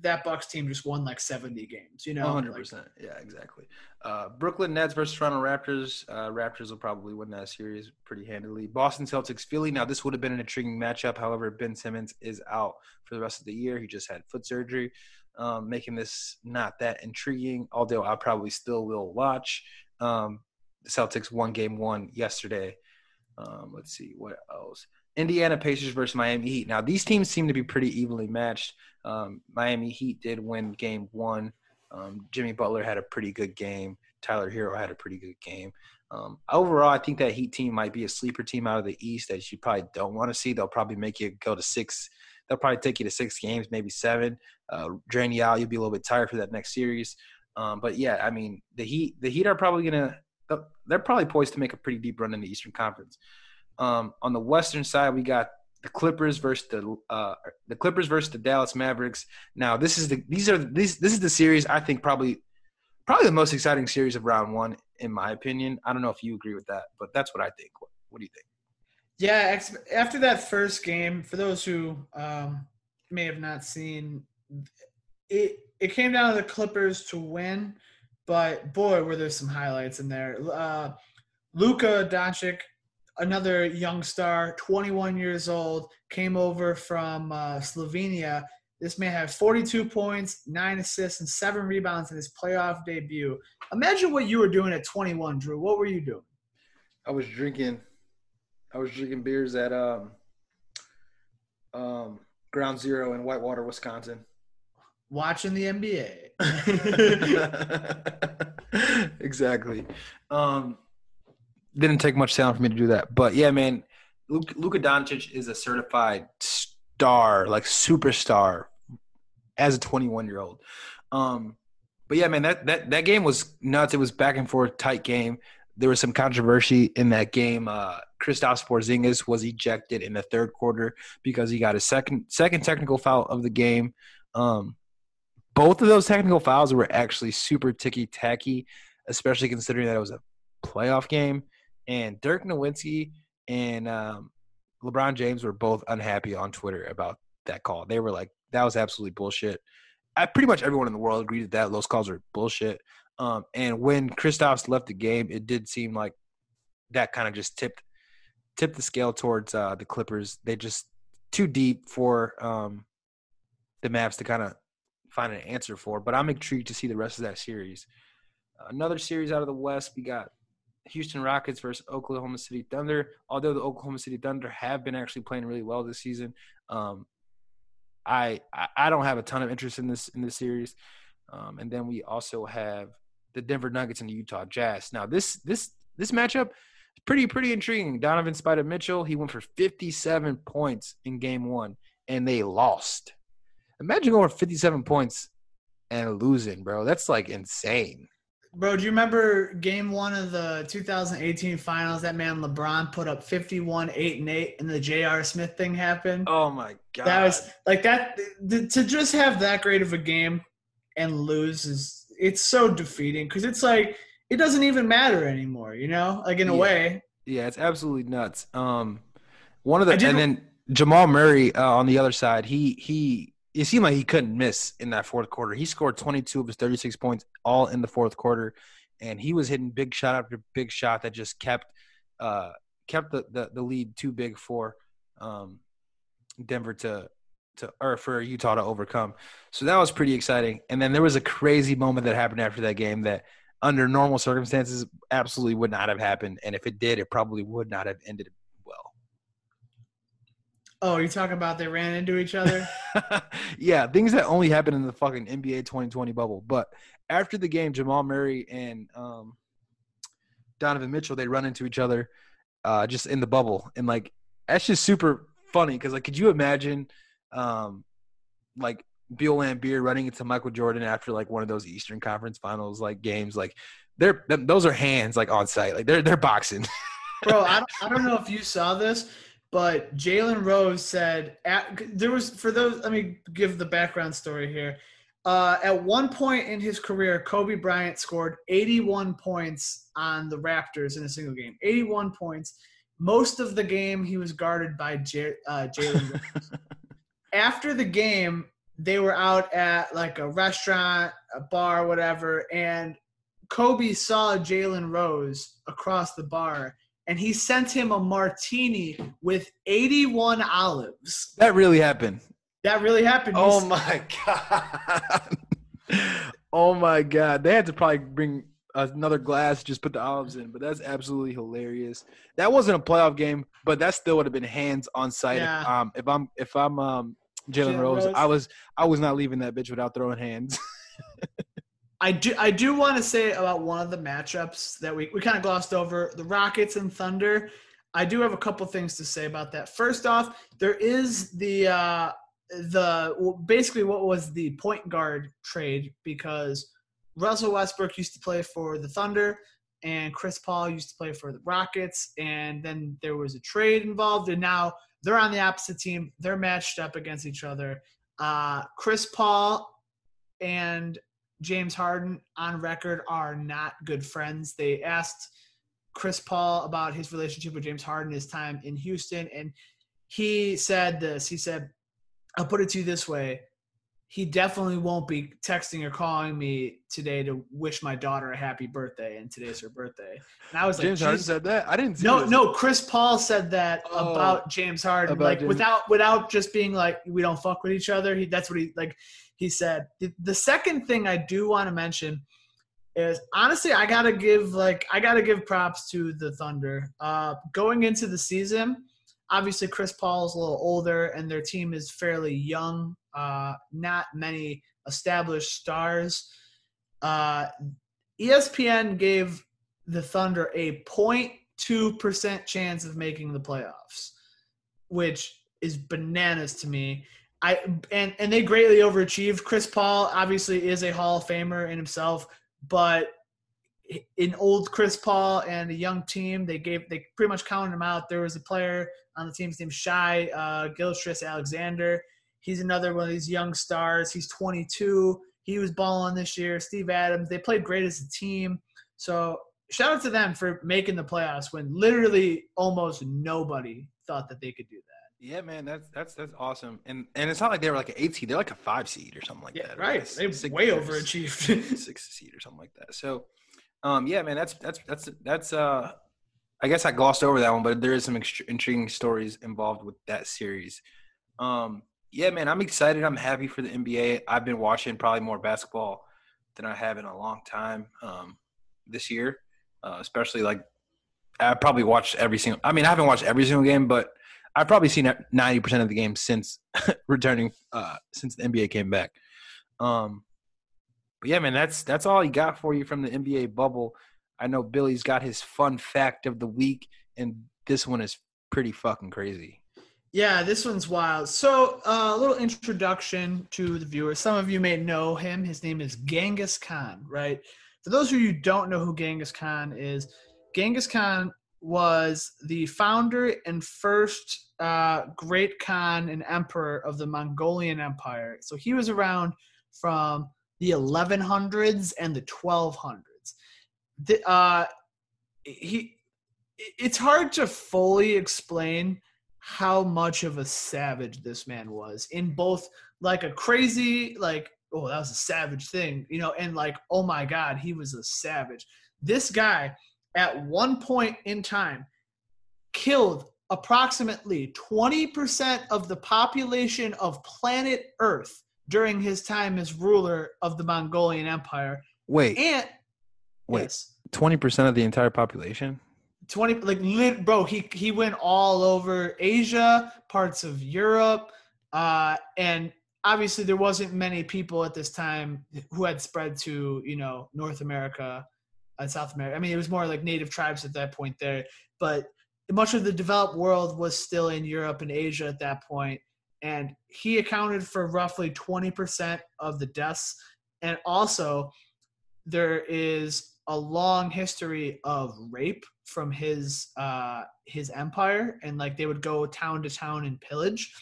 that Bucks team just won like 70 games. You know, 100. percent Yeah, exactly. Uh, Brooklyn Nets versus Toronto Raptors. Uh, Raptors will probably win that series pretty handily. Boston Celtics Philly. Now this would have been an intriguing matchup. However, Ben Simmons is out for the rest of the year. He just had foot surgery, um, making this not that intriguing. Although I probably still will watch. Um, Celtics won Game One yesterday. Um, let's see what else. Indiana Pacers versus Miami Heat. Now these teams seem to be pretty evenly matched. Um, Miami Heat did win Game One. Um, Jimmy Butler had a pretty good game. Tyler Herro had a pretty good game. Um, overall, I think that Heat team might be a sleeper team out of the East that you probably don't want to see. They'll probably make you go to six. They'll probably take you to six games, maybe seven. Uh, drain you out. You'll be a little bit tired for that next series. Um, but yeah, I mean, the Heat, the Heat are probably gonna. They're probably poised to make a pretty deep run in the Eastern Conference. Um, on the Western side, we got the Clippers versus the uh, the Clippers versus the Dallas Mavericks. Now, this is the these are these this is the series I think probably probably the most exciting series of round one in my opinion. I don't know if you agree with that, but that's what I think. What, what do you think? Yeah, after that first game, for those who um, may have not seen, it it came down to the Clippers to win, but boy, were there some highlights in there. Uh, Luka Doncic another young star, 21 years old, came over from uh, Slovenia. This man had 42 points, nine assists, and seven rebounds in his playoff debut. Imagine what you were doing at 21, Drew. What were you doing? I was drinking. I was drinking beers at um, um, Ground Zero in Whitewater, Wisconsin. Watching the NBA. [LAUGHS] [LAUGHS] exactly. Um, didn't take much talent for me to do that. But yeah, man, Luka, Luka Doncic is a certified star, like superstar, as a 21 year old. Um, but yeah, man, that that that game was nuts. It was back and forth, tight game. There was some controversy in that game. Uh, Kristaps Porzingis was ejected in the third quarter because he got a second second technical foul of the game. Um, both of those technical fouls were actually super ticky tacky, especially considering that it was a playoff game. And Dirk Nowitzki and um, LeBron James were both unhappy on Twitter about that call. They were like, that was absolutely bullshit. I, pretty much everyone in the world agreed that those calls are bullshit. Um, and when Kristaps left the game, it did seem like that kind of just tipped tipped the scale towards uh, the Clippers. They just too deep for um, the Mavs to kind of find an answer for. But I'm intrigued to see the rest of that series. Another series out of the West, we got Houston Rockets versus Oklahoma City Thunder. Although the Oklahoma City Thunder have been actually playing really well this season, um, I, I don't have a ton of interest in this in this series. Um, and then we also have the Denver Nuggets and the Utah Jazz. Now this this this matchup is pretty pretty intriguing. Donovan Spider Mitchell he went for 57 points in Game One, and they lost. Imagine going 57 points and losing, bro. That's like insane. Bro, do you remember game one of the 2018 finals? That man LeBron put up 51, 8, and 8, and the J.R. Smith thing happened. Oh my god. That was like that to just have that great of a game and lose is it's so defeating because it's like it doesn't even matter anymore, you know? Like in a yeah. way. Yeah, it's absolutely nuts. Um one of the and then Jamal Murray uh, on the other side, he he it seemed like he couldn't miss in that fourth quarter. He scored 22 of his 36 points all in the fourth quarter, and he was hitting big shot after big shot that just kept uh, kept the, the, the lead too big for um, Denver to to or for Utah to overcome. So that was pretty exciting. And then there was a crazy moment that happened after that game that under normal circumstances absolutely would not have happened, and if it did, it probably would not have ended Oh, you talking about they ran into each other? [LAUGHS] yeah, things that only happen in the fucking NBA 2020 bubble. But after the game, Jamal Murray and um, Donovan Mitchell they run into each other uh, just in the bubble, and like that's just super funny because like, could you imagine, um, like Bill Laimbeer running into Michael Jordan after like one of those Eastern Conference Finals like games? Like they're those are hands like on sight, like they're they're boxing. Bro, I [LAUGHS] don't, I don't know if you saw this, but Jalen Rose said at, there was for those. Let me give the background story here. Uh, at one point in his career, Kobe Bryant scored 81 points on the Raptors in a single game. 81 points. Most of the game, he was guarded by J- uh, Jalen Rose. [LAUGHS] After the game, they were out at like a restaurant, a bar, whatever, and Kobe saw Jalen Rose across the bar and he sent him a martini with 81 olives. That really happened. That really happened. Oh He's- my [LAUGHS] god. oh my god. They had to probably bring another glass, just put the olives in, but that's absolutely hilarious. That wasn't a playoff game, but that still would have been hands on sight. Yeah. Um, if I'm if I'm um Jalen Jalen Rose, Rose. I was I was not leaving that bitch without throwing hands. [LAUGHS] I do I do want to say about one of the matchups that we, we kind of glossed over, the Rockets and Thunder. I do have a couple things to say about that. First off, there is the uh the basically what was the point guard trade because Russell Westbrook used to play for the Thunder and Chris Paul used to play for the Rockets and then there was a trade involved and now they're on the opposite team. They're matched up against each other. Uh Chris Paul and James Harden on record are not good friends. They asked Chris Paul about his relationship with James Harden, his time in Houston, and he said this. He said, I'll put it to you this way. He definitely won't be texting or calling me today to wish my daughter a happy birthday, and today's her birthday. And I was James like, Harden said that. I didn't No, this. no. Chris Paul said that Oh, about James Harden, about like James- without without just being like we don't fuck with each other. He that's what he like. He said. The, second thing I do want to mention is honestly, I gotta give like I gotta give props to the Thunder. Uh, going into the season, obviously Chris Paul is a little older and their team is fairly young. Uh, not many established stars. Uh, ESPN gave the Thunder a 0.2% chance of making the playoffs, which is bananas to me. I and and they greatly overachieved. Chris Paul obviously is a Hall of Famer in himself, but in old Chris Paul and a young team, they gave they pretty much counted him out. There was a player on the team's named Shai uh, Alexander. He's another one of these young stars. He's 22. He was balling this year. Steve Adams. They played great as a team. So shout out to them for making the playoffs when literally almost nobody thought that they could do that. Yeah, man, that's that's that's awesome. And and it's not like they were like an eight seed; they're like a five seed or something like Yeah, that. right. like They six- way overachieved. six seed or something like that. So, um, yeah, man, that's that's that's that's uh, I guess I glossed over that one, but there is some extr intriguing stories involved with that series. Um, yeah, man, I'm excited. I'm happy for the NBA. I've been watching probably more basketball than I have in a long time um, this year, uh, especially like I probably watched every single. I mean, I haven't watched every single game, but I've probably seen ninety percent of the games since [LAUGHS] returning uh, since the NBA came back. Um, but yeah, man, that's that's all he got for you from the NBA bubble. I know Billy's got his fun fact of the week, and this one is pretty fucking crazy. Yeah, this one's wild. So, uh, a little introduction to the viewers. Some of you may know him. His name is Genghis Khan, right? For those of you who don't know who Genghis Khan is, Genghis Khan was the founder and first uh, great Khan and emperor of the Mongolian Empire. So he was around from the 1100s and the 1200s. The, uh, he, it's hard to fully explain how much of a savage this man was in both like a crazy like oh that was a savage thing you know and like oh my god he was a savage this guy at one point in time killed approximately 20% of the population of planet earth during his time as ruler of the mongolian empire. Wait, and Wait. yes, twenty percent of the entire population? 20 like bro he he went all over asia parts of europe uh and obviously there wasn't many people at this time who had spread to you know north america and south america. I mean it was more like native tribes at that point there. But much of the developed world was still in europe and asia at that point and he accounted for roughly 20% of the deaths and also there is a long history of rape from his uh, his empire, and like they would go town to town and pillage.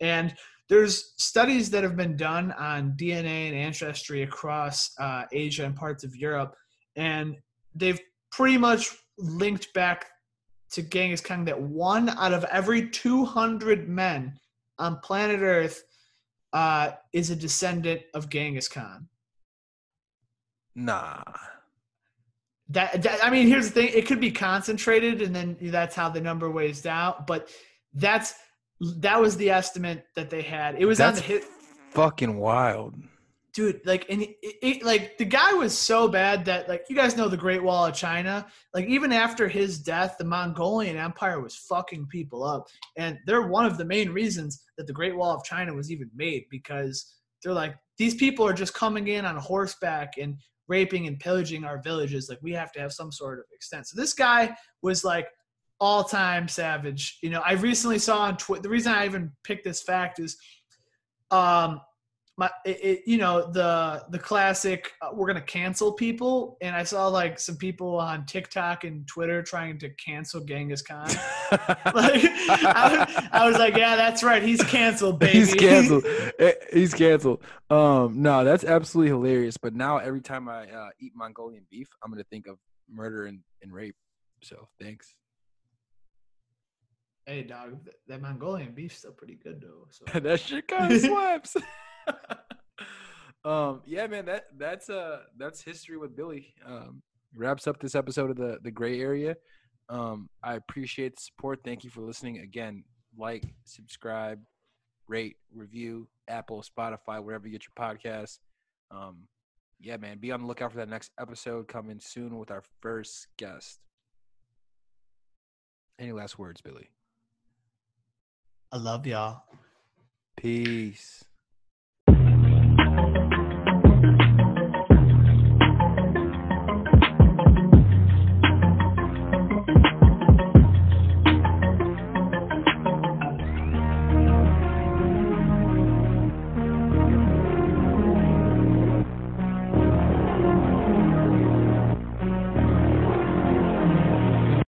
And there's studies that have been done on DNA and ancestry across uh, Asia and parts of Europe, and they've pretty much linked back to Genghis Khan that one out of every 200 men on planet Earth uh, is a descendant of Genghis Khan. Nah. That, that, I mean, here's the thing: it could be concentrated, and then that's how the number weighs out. But that's that was the estimate that they had. It was That's on the hit, fucking wild. Dude. Like, and it, it, like the guy was so bad that like you guys know the Great Wall of China. Like even after his death, the Mongolian Empire was fucking people up, and they're one of the main reasons that the Great Wall of China was even made because they're like these people are just coming in on horseback and raping and pillaging our villages. Like we have to have some sort of extent. So this guy was like all time savage. You know, I recently saw on Twitter. The reason I even picked this fact is, um, my it, it, you know the the classic uh, we're gonna cancel people, and I saw like some people on TikTok and Twitter trying to cancel Genghis Khan. [LAUGHS] like I, I was like, yeah, that's right, he's canceled, baby. He's canceled. [LAUGHS] Eh, He's canceled. Um, no, that's absolutely hilarious. But now every time I uh, eat Mongolian beef, I'm gonna think of murder and, and rape. So thanks. hey, dog, that Mongolian beef's still pretty good though. So. [LAUGHS] that shit kind of slaps. [LAUGHS] um, yeah, man, that that's uh that's history with Billy. Um, wraps up this episode of the the gray area. Um, I appreciate the support. Thank you for listening. Again, like, subscribe, rate, review, Apple, Spotify, wherever you get your podcasts. Um, yeah, man, be on the lookout for that next episode coming soon with our first guest. Any last words, Billy? I love y'all. Peace.